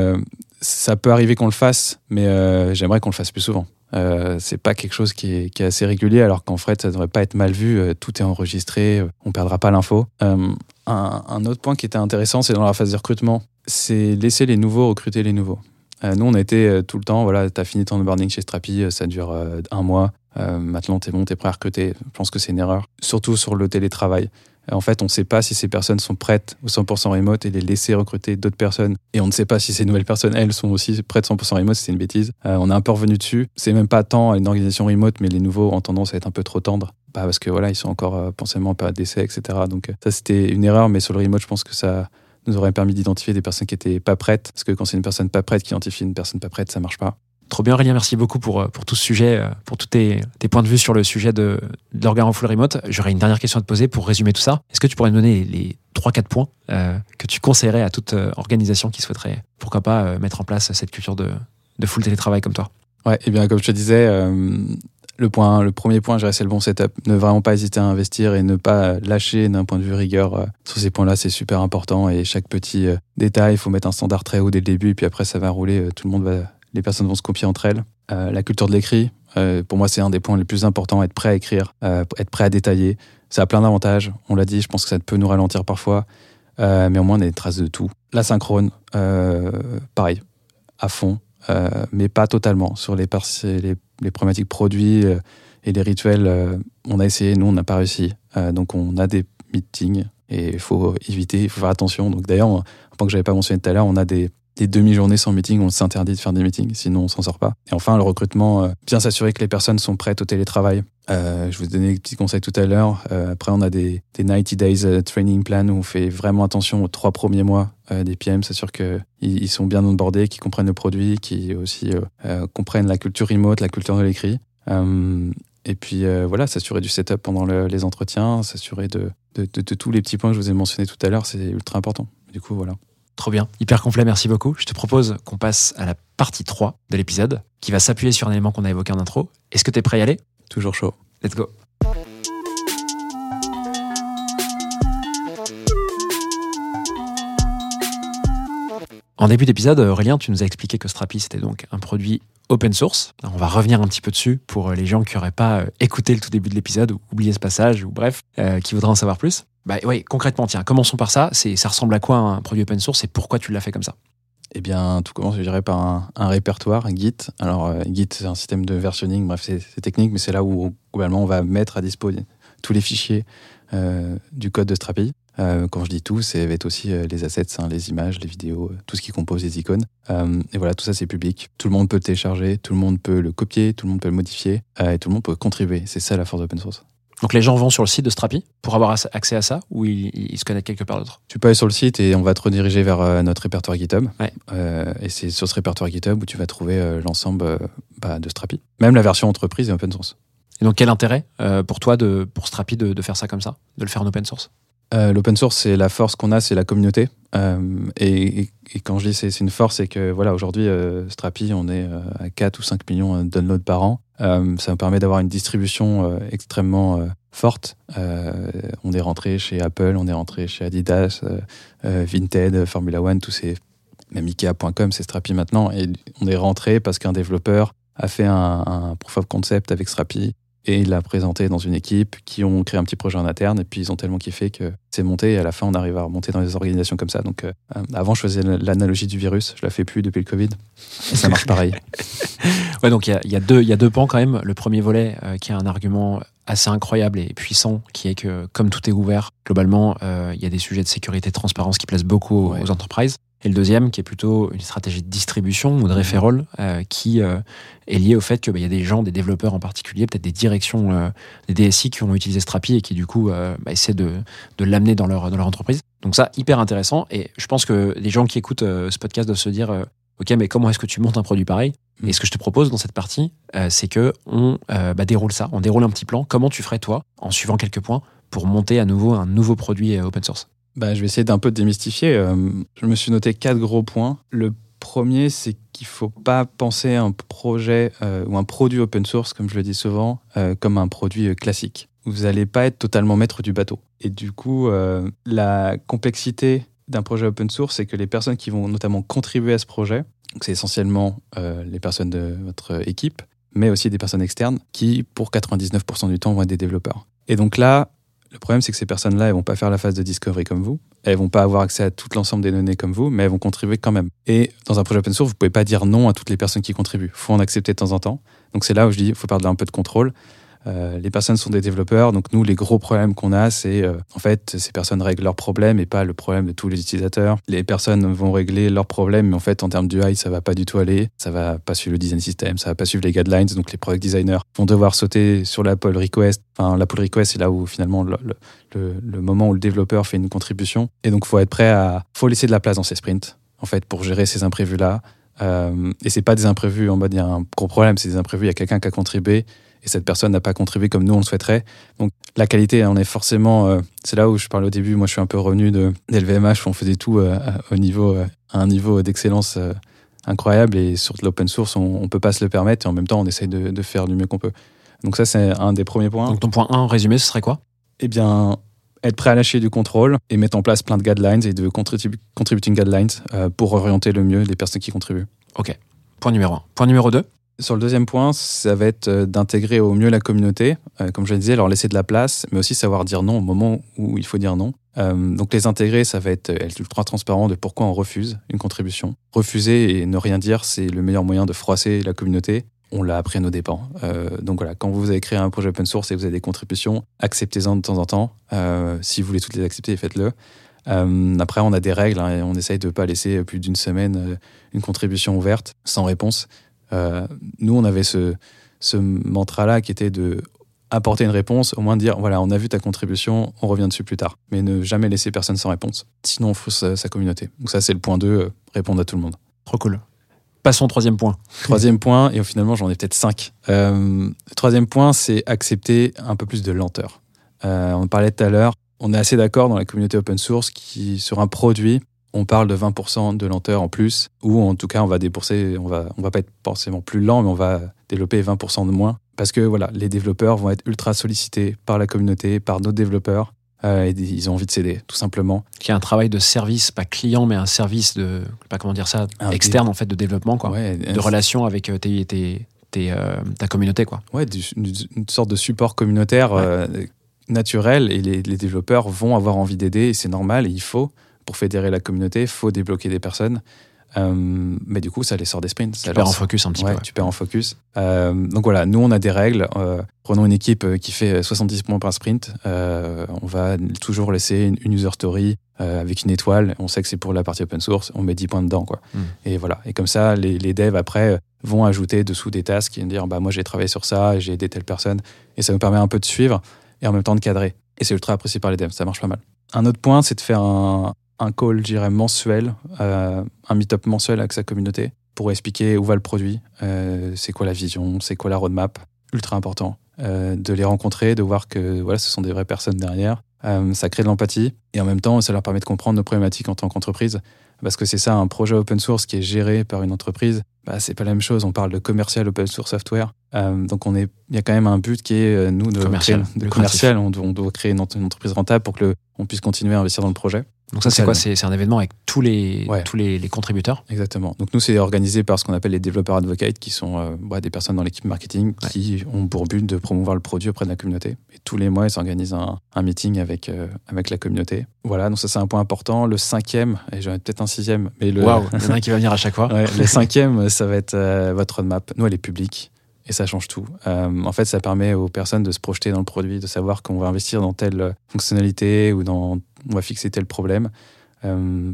ça peut arriver qu'on le fasse, mais euh, j'aimerais qu'on le fasse plus souvent. Euh, c'est pas quelque chose qui est, assez régulier, alors qu'en fait, ça devrait pas être mal vu. euh, tout est enregistré, euh, on perdra pas l'info. Un, autre point qui était intéressant, c'est dans la phase de recrutement, c'est laisser les nouveaux recruter les nouveaux. Nous, on euh, tout le temps, voilà, t'as fini ton onboarding chez Strapi, ça dure un mois. Maintenant, t'es bon, t'es prêt à recruter. Je pense que c'est une erreur, surtout sur le télétravail. En fait, on ne sait pas si ces personnes sont prêtes au 100% remote et les laisser recruter d'autres personnes. Et on ne sait pas si ces nouvelles personnes, elles, sont aussi prêtes 100% remote. C'est une bêtise. Euh, on est un peu revenu dessus. C'est même pas tant une organisation remote, mais les nouveaux ont tendance à être un peu trop tendres. Bah, parce que voilà, ils sont encore euh, potentiellement en période d'essai, etc. Donc euh, ça, c'était une erreur, mais sur le remote, je pense que ça nous aurait permis d'identifier des personnes qui étaient pas prêtes. Parce que quand c'est une personne pas prête qui identifie une personne pas prête, ça marche pas. Trop bien, Aurélien. Merci beaucoup pour, euh, pour tout ce sujet, euh, pour tous tes, points de vue sur le sujet de, de l'organe en full remote. J'aurais une dernière question à te poser pour résumer tout ça. Est-ce que tu pourrais me donner les 3-4 points euh, que tu conseillerais à toute organisation qui souhaiterait, pourquoi pas, mettre en place cette culture de, de full télétravail comme toi? Ouais, et bien comme je te disais, le, point, le premier point, je dirais, c'est le bon setup. Ne vraiment pas hésiter à investir et ne pas lâcher d'un point de vue rigueur. sur ces points-là, c'est super important et chaque petit détail, il faut mettre un standard très haut dès le début et puis après ça va rouler. tout le monde va, les personnes vont se copier entre elles. Euh, la culture de l'écrit, euh, pour moi, c'est un des points les plus importants. Être prêt à écrire, euh, être prêt à détailler. Ça a plein d'avantages. On l'a dit, je pense que ça peut nous ralentir parfois, mais au moins on a des traces de tout. La synchrone, pareil, à fond mais pas totalement. Sur les, les, problématiques produits et les rituels, on a essayé, nous, on n'a pas réussi. Donc, on a des meetings et il faut éviter, il faut faire attention. Donc, d'ailleurs, un point que j'avais pas mentionné tout à l'heure, on a des, des demi-journées sans meeting, on s'interdit de faire des meetings, sinon on s'en sort pas. Et enfin, le recrutement, euh, bien s'assurer que les personnes sont prêtes au télétravail. Euh, je vous ai donné des petits conseils tout à l'heure. Euh, après, on a des, des 90 days training plan où on fait vraiment attention aux trois premiers mois des PM, s'assure qu'ils ils sont bien onboardés, qu'ils comprennent le produit, qu'ils aussi comprennent la culture remote, la culture de l'écrit. Et puis voilà, s'assurer du setup pendant le- les entretiens, s'assurer de- de tous les petits points que je vous ai mentionnés tout à l'heure, c'est ultra important. Du coup, voilà. Trop bien, hyper complet, merci beaucoup. Je te propose qu'on passe à la partie 3 de l'épisode, qui va s'appuyer sur un élément qu'on a évoqué en intro. Est-ce que tu es prêt à y aller? Toujours chaud. Let's go. En début d'épisode, Aurélien, tu nous as expliqué que Strapi, c'était donc un produit open source. On va revenir un petit peu dessus pour les gens qui n'auraient pas euh, écouté le tout début de l'épisode ou oublié ce passage, ou bref, euh, qui voudraient en savoir plus. Bah oui, concrètement, tiens, commençons par ça. C'est, ça ressemble à quoi un produit open source et pourquoi tu l'as fait comme ça? Eh bien, tout commence, je dirais, par un, répertoire, Git. Alors, euh, Git, c'est un système de versionning, bref, c'est technique, mais c'est là où, globalement, on va mettre à dispo tous les fichiers euh, du code de Strapi. Euh, quand je dis tout, c'est va être aussi euh, les assets, hein, les images, les vidéos, euh, tout ce qui compose les icônes. Euh, et voilà, tout ça, c'est public. Tout le monde peut le télécharger, tout le monde peut le copier, tout le monde peut le modifier, et tout le monde peut contribuer. C'est ça la force d'open source. Donc les gens vont sur le site de Strapi pour avoir accès à ça ou ils, ils se connectent quelque part d'autre? Tu peux aller sur le site et on va te rediriger vers notre répertoire GitHub. Ouais. Euh, et c'est sur ce répertoire GitHub où tu vas trouver l'ensemble bah, de Strapi. Même la version entreprise est open source. Et donc quel intérêt euh, pour toi, de, pour Strapi, de, de faire ça comme ça, de le faire en open source? Euh, L'open source, c'est la force qu'on a, c'est la communauté. Euh, et, quand je dis c'est une force, c'est que voilà, aujourd'hui, euh, Strapi, on est euh, à 4 ou 5 millions de downloads par an. Ça nous permet d'avoir une distribution extrêmement forte. On est rentré chez Apple, on est rentré chez Adidas, Vinted, Formula One, tous ces même Ikea.com, c'est Strapi maintenant. Et on est rentré parce qu'un développeur a fait un, un proof of concept avec Strapi et il l'a présenté dans une équipe qui ont créé un petit projet en interne et puis ils ont tellement kiffé que c'est monté et à la fin on arrive à remonter dans des organisations comme ça. Donc euh, avant je faisais l'analogie du virus, je la fais plus depuis le Covid et ça marche pareil. Ouais, donc il y a, y, a deux- y a deux pans quand même. Le premier volet euh, qui a un argument assez incroyable et puissant, qui est que comme tout est ouvert, globalement, euh, il y a des sujets de sécurité, de transparence qui plaisent beaucoup aux- Ouais. aux entreprises. Et le deuxième, qui est plutôt une stratégie de distribution ou de referral, euh, qui euh, est lié au fait qu'il y a des gens, des développeurs en particulier, peut-être des directions, euh, des DSI qui ont utilisé Strapi et qui du coup bah, essaient de, de l'amener dans leur, dans leur entreprise. Donc ça, hyper intéressant. Et je pense que les gens qui écoutent ce podcast doivent se dire, ok, mais comment est-ce que tu montes un produit pareil? Mm. Et ce que je te propose dans cette partie, euh, c'est que on euh, bah, déroule ça, on déroule un petit plan. Comment tu ferais toi, en suivant quelques points, pour monter à nouveau un nouveau produit open source? Bah, je vais essayer d'un peu démystifier. Euh, je me suis noté quatre gros points. Le premier, c'est qu'il faut pas penser un projet euh, ou un produit open source, comme je le dis souvent, euh, comme un produit classique. Vous n'allez pas être totalement maître du bateau. Et du coup, la complexité d'un projet open source, c'est que les personnes qui vont notamment contribuer à ce projet, c'est essentiellement les personnes de votre équipe, mais aussi des personnes externes qui, pour 99% du temps, vont être des développeurs. Et donc là, le problème, c'est que ces personnes-là, elles vont pas faire la phase de discovery comme vous. Elles vont pas avoir accès à tout l'ensemble des données comme vous, mais elles vont contribuer quand même. Et dans un projet open source, vous pouvez pas dire non à toutes les personnes qui contribuent. faut en accepter de temps en temps. Donc c'est là où je dis, faut perdre un peu de contrôle. Euh, les personnes sont des développeurs, donc nous, les gros problèmes qu'on a, c'est euh, en fait, ces personnes règlent leurs problèmes et pas le problème de tous les utilisateurs. Les personnes vont régler leurs problèmes, mais en fait, en termes d'UI, ça va pas du tout aller. Ça va pas suivre le design system, ça va pas suivre les guidelines. Donc les product designers vont devoir sauter sur la pull request. Enfin, la pull request, c'est là où finalement le, moment où le développeur fait une contribution. Et donc, faut être prêt à, faut laisser de la place dans ces sprints, en fait, pour gérer ces imprévus-là. Euh, et c'est pas des imprévus en mode il y a un gros problème, c'est des imprévus, il y a quelqu'un qui a contribué et cette personne n'a pas contribué comme nous on le souhaiterait. Donc la qualité, on est forcément, euh, c'est là où je parlais au début, moi je suis un peu revenu de d'LVMH où on faisait tout euh, à- au niveau, euh, à un niveau d'excellence incroyable et sur l'open source on, on peut pas se le permettre et en même temps on essaye de, de faire du mieux qu'on peut. Donc ça c'est un des premiers points. Donc ton point 1 en résumé, ce serait quoi? Eh bien, être prêt à lâcher du contrôle et mettre en place plein de guidelines et de contribu- contributing guidelines pour orienter le mieux les personnes qui contribuent. Point numéro 1. Point numéro 2 Sur le deuxième point, ça va être euh, d'intégrer au mieux la communauté, euh, comme je le disais, leur laisser de la place, mais aussi savoir dire non au moment où il faut dire non. Euh, donc les intégrer, ça va être être ultra transparent de pourquoi on refuse une contribution. Refuser et ne rien dire, c'est le meilleur moyen de froisser la communauté. On l'a appris à nos dépens. Donc voilà, quand vous avez créé un projet open source et vous avez des contributions, acceptez-en de temps en temps. Si vous voulez toutes les accepter, faites-le. Après, on a des règles hein, et on essaye de ne pas laisser plus d'une semaine une contribution ouverte sans réponse. Euh, nous, on avait ce, ce mantra-là qui était de apporter une réponse, au moins de dire voilà, on a vu ta contribution, on revient dessus plus tard. Mais ne jamais laisser personne sans réponse. Sinon, on frustre sa, sa communauté. Donc, ça, c'est le point 2, euh, répondre à tout le monde. Trop cool. Passons au troisième point. Troisième point, et finalement, j'en ai peut-être cinq. Euh, troisième point, c'est accepter un peu plus de lenteur. Euh, on en parlait tout à l'heure, on est assez d'accord dans la communauté open source qui, sur un produit, on parle de 20% de lenteur en plus, ou en tout cas, on va débourser, on va, on va pas être forcément plus lent, mais on va développer 20% de moins. Parce que voilà, les développeurs vont être ultra sollicités par la communauté, par d'autres développeurs, euh, et ils ont envie de s'aider, tout simplement. Qui est un travail de service, pas client, mais un service de, pas comment dire ça, Un externe en fait de développement, quoi. Ouais, de relation avec euh, tes, tes, tes, euh, ta communauté, quoi. ouais, du- une, une sorte de support communautaire Ouais. euh, naturel et les, les développeurs vont avoir envie d'aider et c'est normal et il faut pour fédérer la communauté, il faut débloquer des personnes. Euh, mais du coup, ça les sort des sprints. Tu perds en focus un petit Ouais, peu. ouais. tu perds en focus. Euh, donc voilà, nous on a des règles. Euh, prenons une équipe euh, qui fait 70 points par sprint. Euh, on va toujours laisser une, une user story euh, avec une étoile. On sait que c'est pour la partie open source. On met 10 points dedans. Quoi. Mm. Et voilà. Et comme ça, les, les devs après euh, vont ajouter dessous des tasks et dire bah, moi j'ai travaillé sur ça, j'ai aidé telle personne. Et ça nous permet un peu de suivre et en même temps de cadrer. Et c'est ultra apprécié par les devs. Ça marche pas mal. Un autre point, c'est de faire un, un call, je dirais, mensuel, euh, un meet-up mensuel avec sa communauté pour expliquer où va le produit, euh, c'est quoi la vision, c'est quoi la roadmap. Ultra important euh, de les rencontrer, de voir que voilà, ce sont des vraies personnes derrière. Ça crée de l'empathie et en même temps, ça leur permet de comprendre nos problématiques en tant qu'entreprise. Parce que c'est ça, un projet open source qui est géré par une entreprise, bah, c'est pas la même chose. On parle de commercial open source software. Euh, donc on est, il y a quand même un but qui est nous de Commercial, créer- de commercial. On, doit- on doit créer une, ent- une entreprise rentable pour que le, on puisse continuer à investir dans le projet. Donc ça, c'est quoi. C'est un événement avec tous les, Ouais. tous les, les contributeurs Exactement. Donc nous, c'est organisé par ce qu'on appelle les développeurs advocates, qui sont euh, bah, des personnes dans l'équipe marketing qui ont pour but de promouvoir le produit auprès de la communauté. Et tous les mois, ils organisent un, un meeting avec, euh, avec la communauté. Voilà, donc ça c'est un point important. Le cinquième, et j'en ai peut-être un sixième, mais le, Waouh, il y en a un qui va venir à chaque fois. Ouais, le cinquième, ça va être euh, votre roadmap. Nous, elle est publique et ça change tout. Euh, en fait, ça permet aux personnes de se projeter dans le produit, de savoir qu'on va investir dans telle fonctionnalité ou dans, on va fixer tel problème. Euh,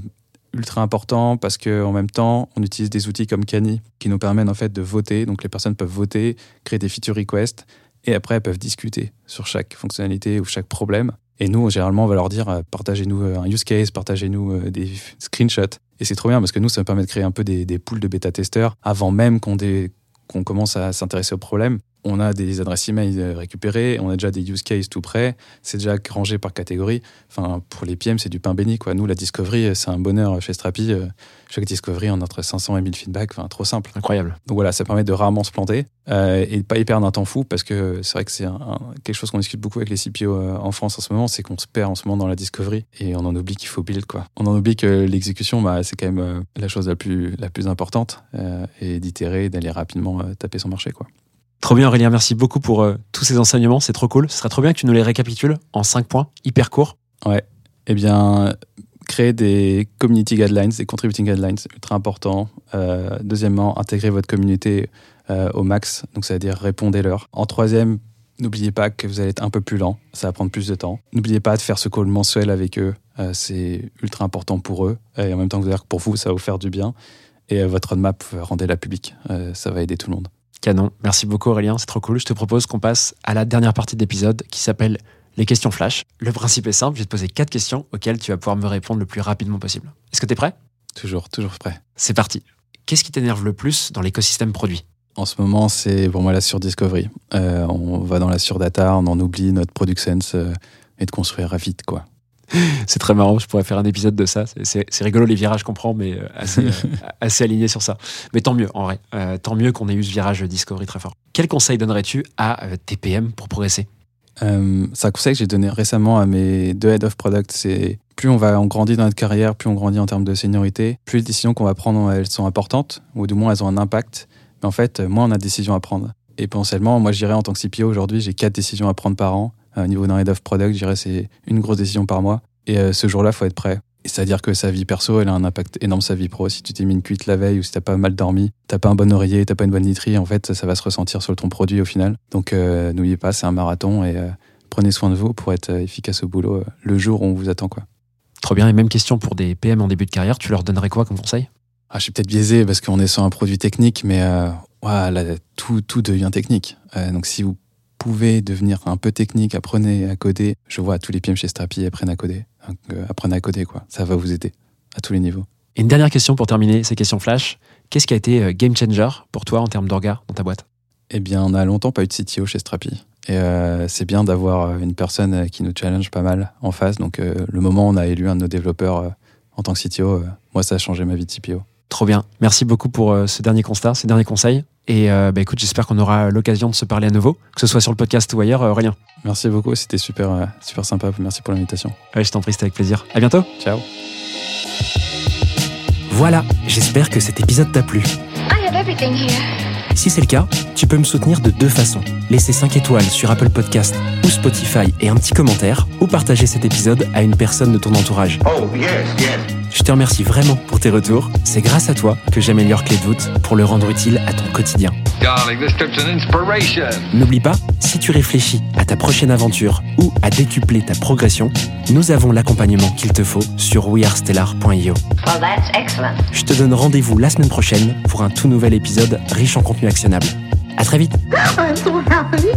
ultra important parce que en même temps, on utilise des outils comme Cani qui nous permettent en fait de voter. Donc les personnes peuvent voter, créer des feature requests et après elles peuvent discuter sur chaque fonctionnalité ou chaque problème. Et nous, généralement, on va leur dire euh, partagez-nous euh, un use case, partagez-nous des screenshots. Et c'est trop bien parce que nous, ça nous permet de créer un peu des, des pools de bêta-testeurs avant même qu'on commence à s'intéresser au problème. On a des adresses email euh, récupérées, on a déjà des use cases tout prêts, c'est déjà rangé par catégorie. Enfin, pour les PM, c'est du pain béni. Quoi. Nous, la discovery, c'est un bonheur chez Strapi. Euh, Chaque discovery, on a entre 500 et 1000 feedbacks, enfin, trop simple. Incroyable. Donc voilà, ça permet de rarement se planter euh, et de pas y perdre un temps fou parce que c'est vrai que c'est quelque chose qu'on discute beaucoup avec les CPO euh, en France en ce moment, c'est qu'on se perd en ce moment dans la discovery et on en oublie qu'il faut build quoi. On en oublie que l'exécution, bah, c'est quand même euh, la chose la plus, la plus importante euh, et d'itérer, d'aller rapidement euh, taper son marché quoi. Trop bien Aurélien, merci beaucoup pour euh, tous ces enseignements, c'est trop cool. Ce serait trop bien que tu nous les récapitules en 5 points, hyper courts. Eh bien, créer des community guidelines, des contributing guidelines, ultra important. Euh, deuxièmement, intégrer votre communauté euh, au max, donc c'est-à-dire répondez-leur. En troisième, n'oubliez pas que vous allez être un peu plus lent, ça va prendre plus de temps. N'oubliez pas de faire ce call mensuel avec eux, c'est ultra important pour eux, et en même temps que pour vous, ça va vous faire du bien. Et votre roadmap, rendez-la publique, ça va aider tout le monde. Canon. Merci beaucoup Aurélien, c'est trop cool. Je te propose qu'on passe à la dernière partie de l'épisode qui s'appelle les questions flash. Le principe est simple, je vais te poser quatre questions auxquelles tu vas pouvoir me répondre le plus rapidement possible. Est-ce que tu es prêt? Toujours, toujours prêt. C'est parti. Qu'est-ce qui t'énerve le plus dans l'écosystème produit? En ce moment, c'est pour moi la surdiscovery. Euh, on va dans la surdata, on en oublie notre product sense euh, et de construire vite, quoi. C'est très marrant, je pourrais faire un épisode de ça. C'est- rigolo les virages qu'on prend, mais euh, assez, euh, assez aligné sur ça. Mais tant mieux, en vrai. Euh, tant mieux qu'on ait eu ce virage Discovery très fort. Quel conseil donnerais-tu à euh, tes PM pour progresser? Euh, c'est un conseil que j'ai donné récemment à mes deux head of product. C'est plus on va on grandit dans notre carrière, plus on grandit en termes de seniorité, plus les décisions qu'on va prendre elles sont importantes ou du moins elles ont un impact. Mais en fait, moins on a de décisions à prendre. Et potentiellement, moi je dirais en tant que CPO aujourd'hui, j'ai quatre décisions à prendre par an. Euh, Au niveau d'un head of product, je dirais c'est une grosse décision par mois. Et euh, ce jour-là, faut être prêt. C'est-à-dire que sa vie perso, elle a un impact énorme sur sa vie pro. Si tu t'es mis une cuite la veille ou si t'as pas mal dormi, t'as pas un bon oreiller, t'as pas une bonne literie, en fait, ça va se ressentir sur ton produit au final. Donc, euh, n'oubliez pas, c'est un marathon et euh, prenez soin de vous pour être efficace au boulot euh, le jour où on vous attend, quoi. Trop bien. Et même question pour des PM en début de carrière, tu leur donnerais quoi comme conseil? Ah, je suis peut-être biaisé parce qu'on est sur un produit technique, mais là, tout, tout devient technique. Donc, si vous pouvez devenir un peu technique, apprenez à coder. Je vois tous les PM chez Strapi apprennent à coder. Euh, apprenez à coder, quoi. Ça va vous aider à tous les niveaux. Et une dernière question pour terminer ces questions flash. Qu'est-ce qui a été euh, game changer pour toi en termes d'orga dans ta boîte? Eh bien, on a longtemps pas eu de CTO chez Strapi. Et euh, c'est bien d'avoir une personne qui nous challenge pas mal en face. Donc, euh, le moment où on a élu un de nos développeurs euh, en tant que CTO, moi, ça a changé ma vie de CPO. Trop bien. Merci beaucoup pour euh, ce dernier constat, ces derniers conseils. Et euh, bah, écoute, j'espère qu'on aura l'occasion de se parler à nouveau, que ce soit sur le podcast ou ailleurs, euh, Aurélien. Merci beaucoup, c'était super, euh, super sympa. Merci pour l'invitation. Ouais, je t'en prie, c'était avec plaisir. À bientôt. Ciao. Voilà, j'espère que cet épisode t'a plu. I have everything here. Si c'est le cas, tu peux me soutenir de deux façons. Laisser 5 étoiles sur Apple Podcast ou Spotify et un petit commentaire, ou partager cet épisode à une personne de ton entourage. Oh, yes, yes. Je te remercie vraiment pour tes retours. C'est grâce à toi que j'améliore Clé de voûte pour le rendre utile à ton quotidien. Darling, this trip's an inspiration. N'oublie pas, si tu réfléchis à ta prochaine aventure ou à décupler ta progression, nous avons l'accompagnement qu'il te faut sur wearestellar.io. Well, that's excellent. Je te donne rendez-vous la semaine prochaine pour un tout nouvel épisode riche en contenu actionnable. À très vite I'm so happy.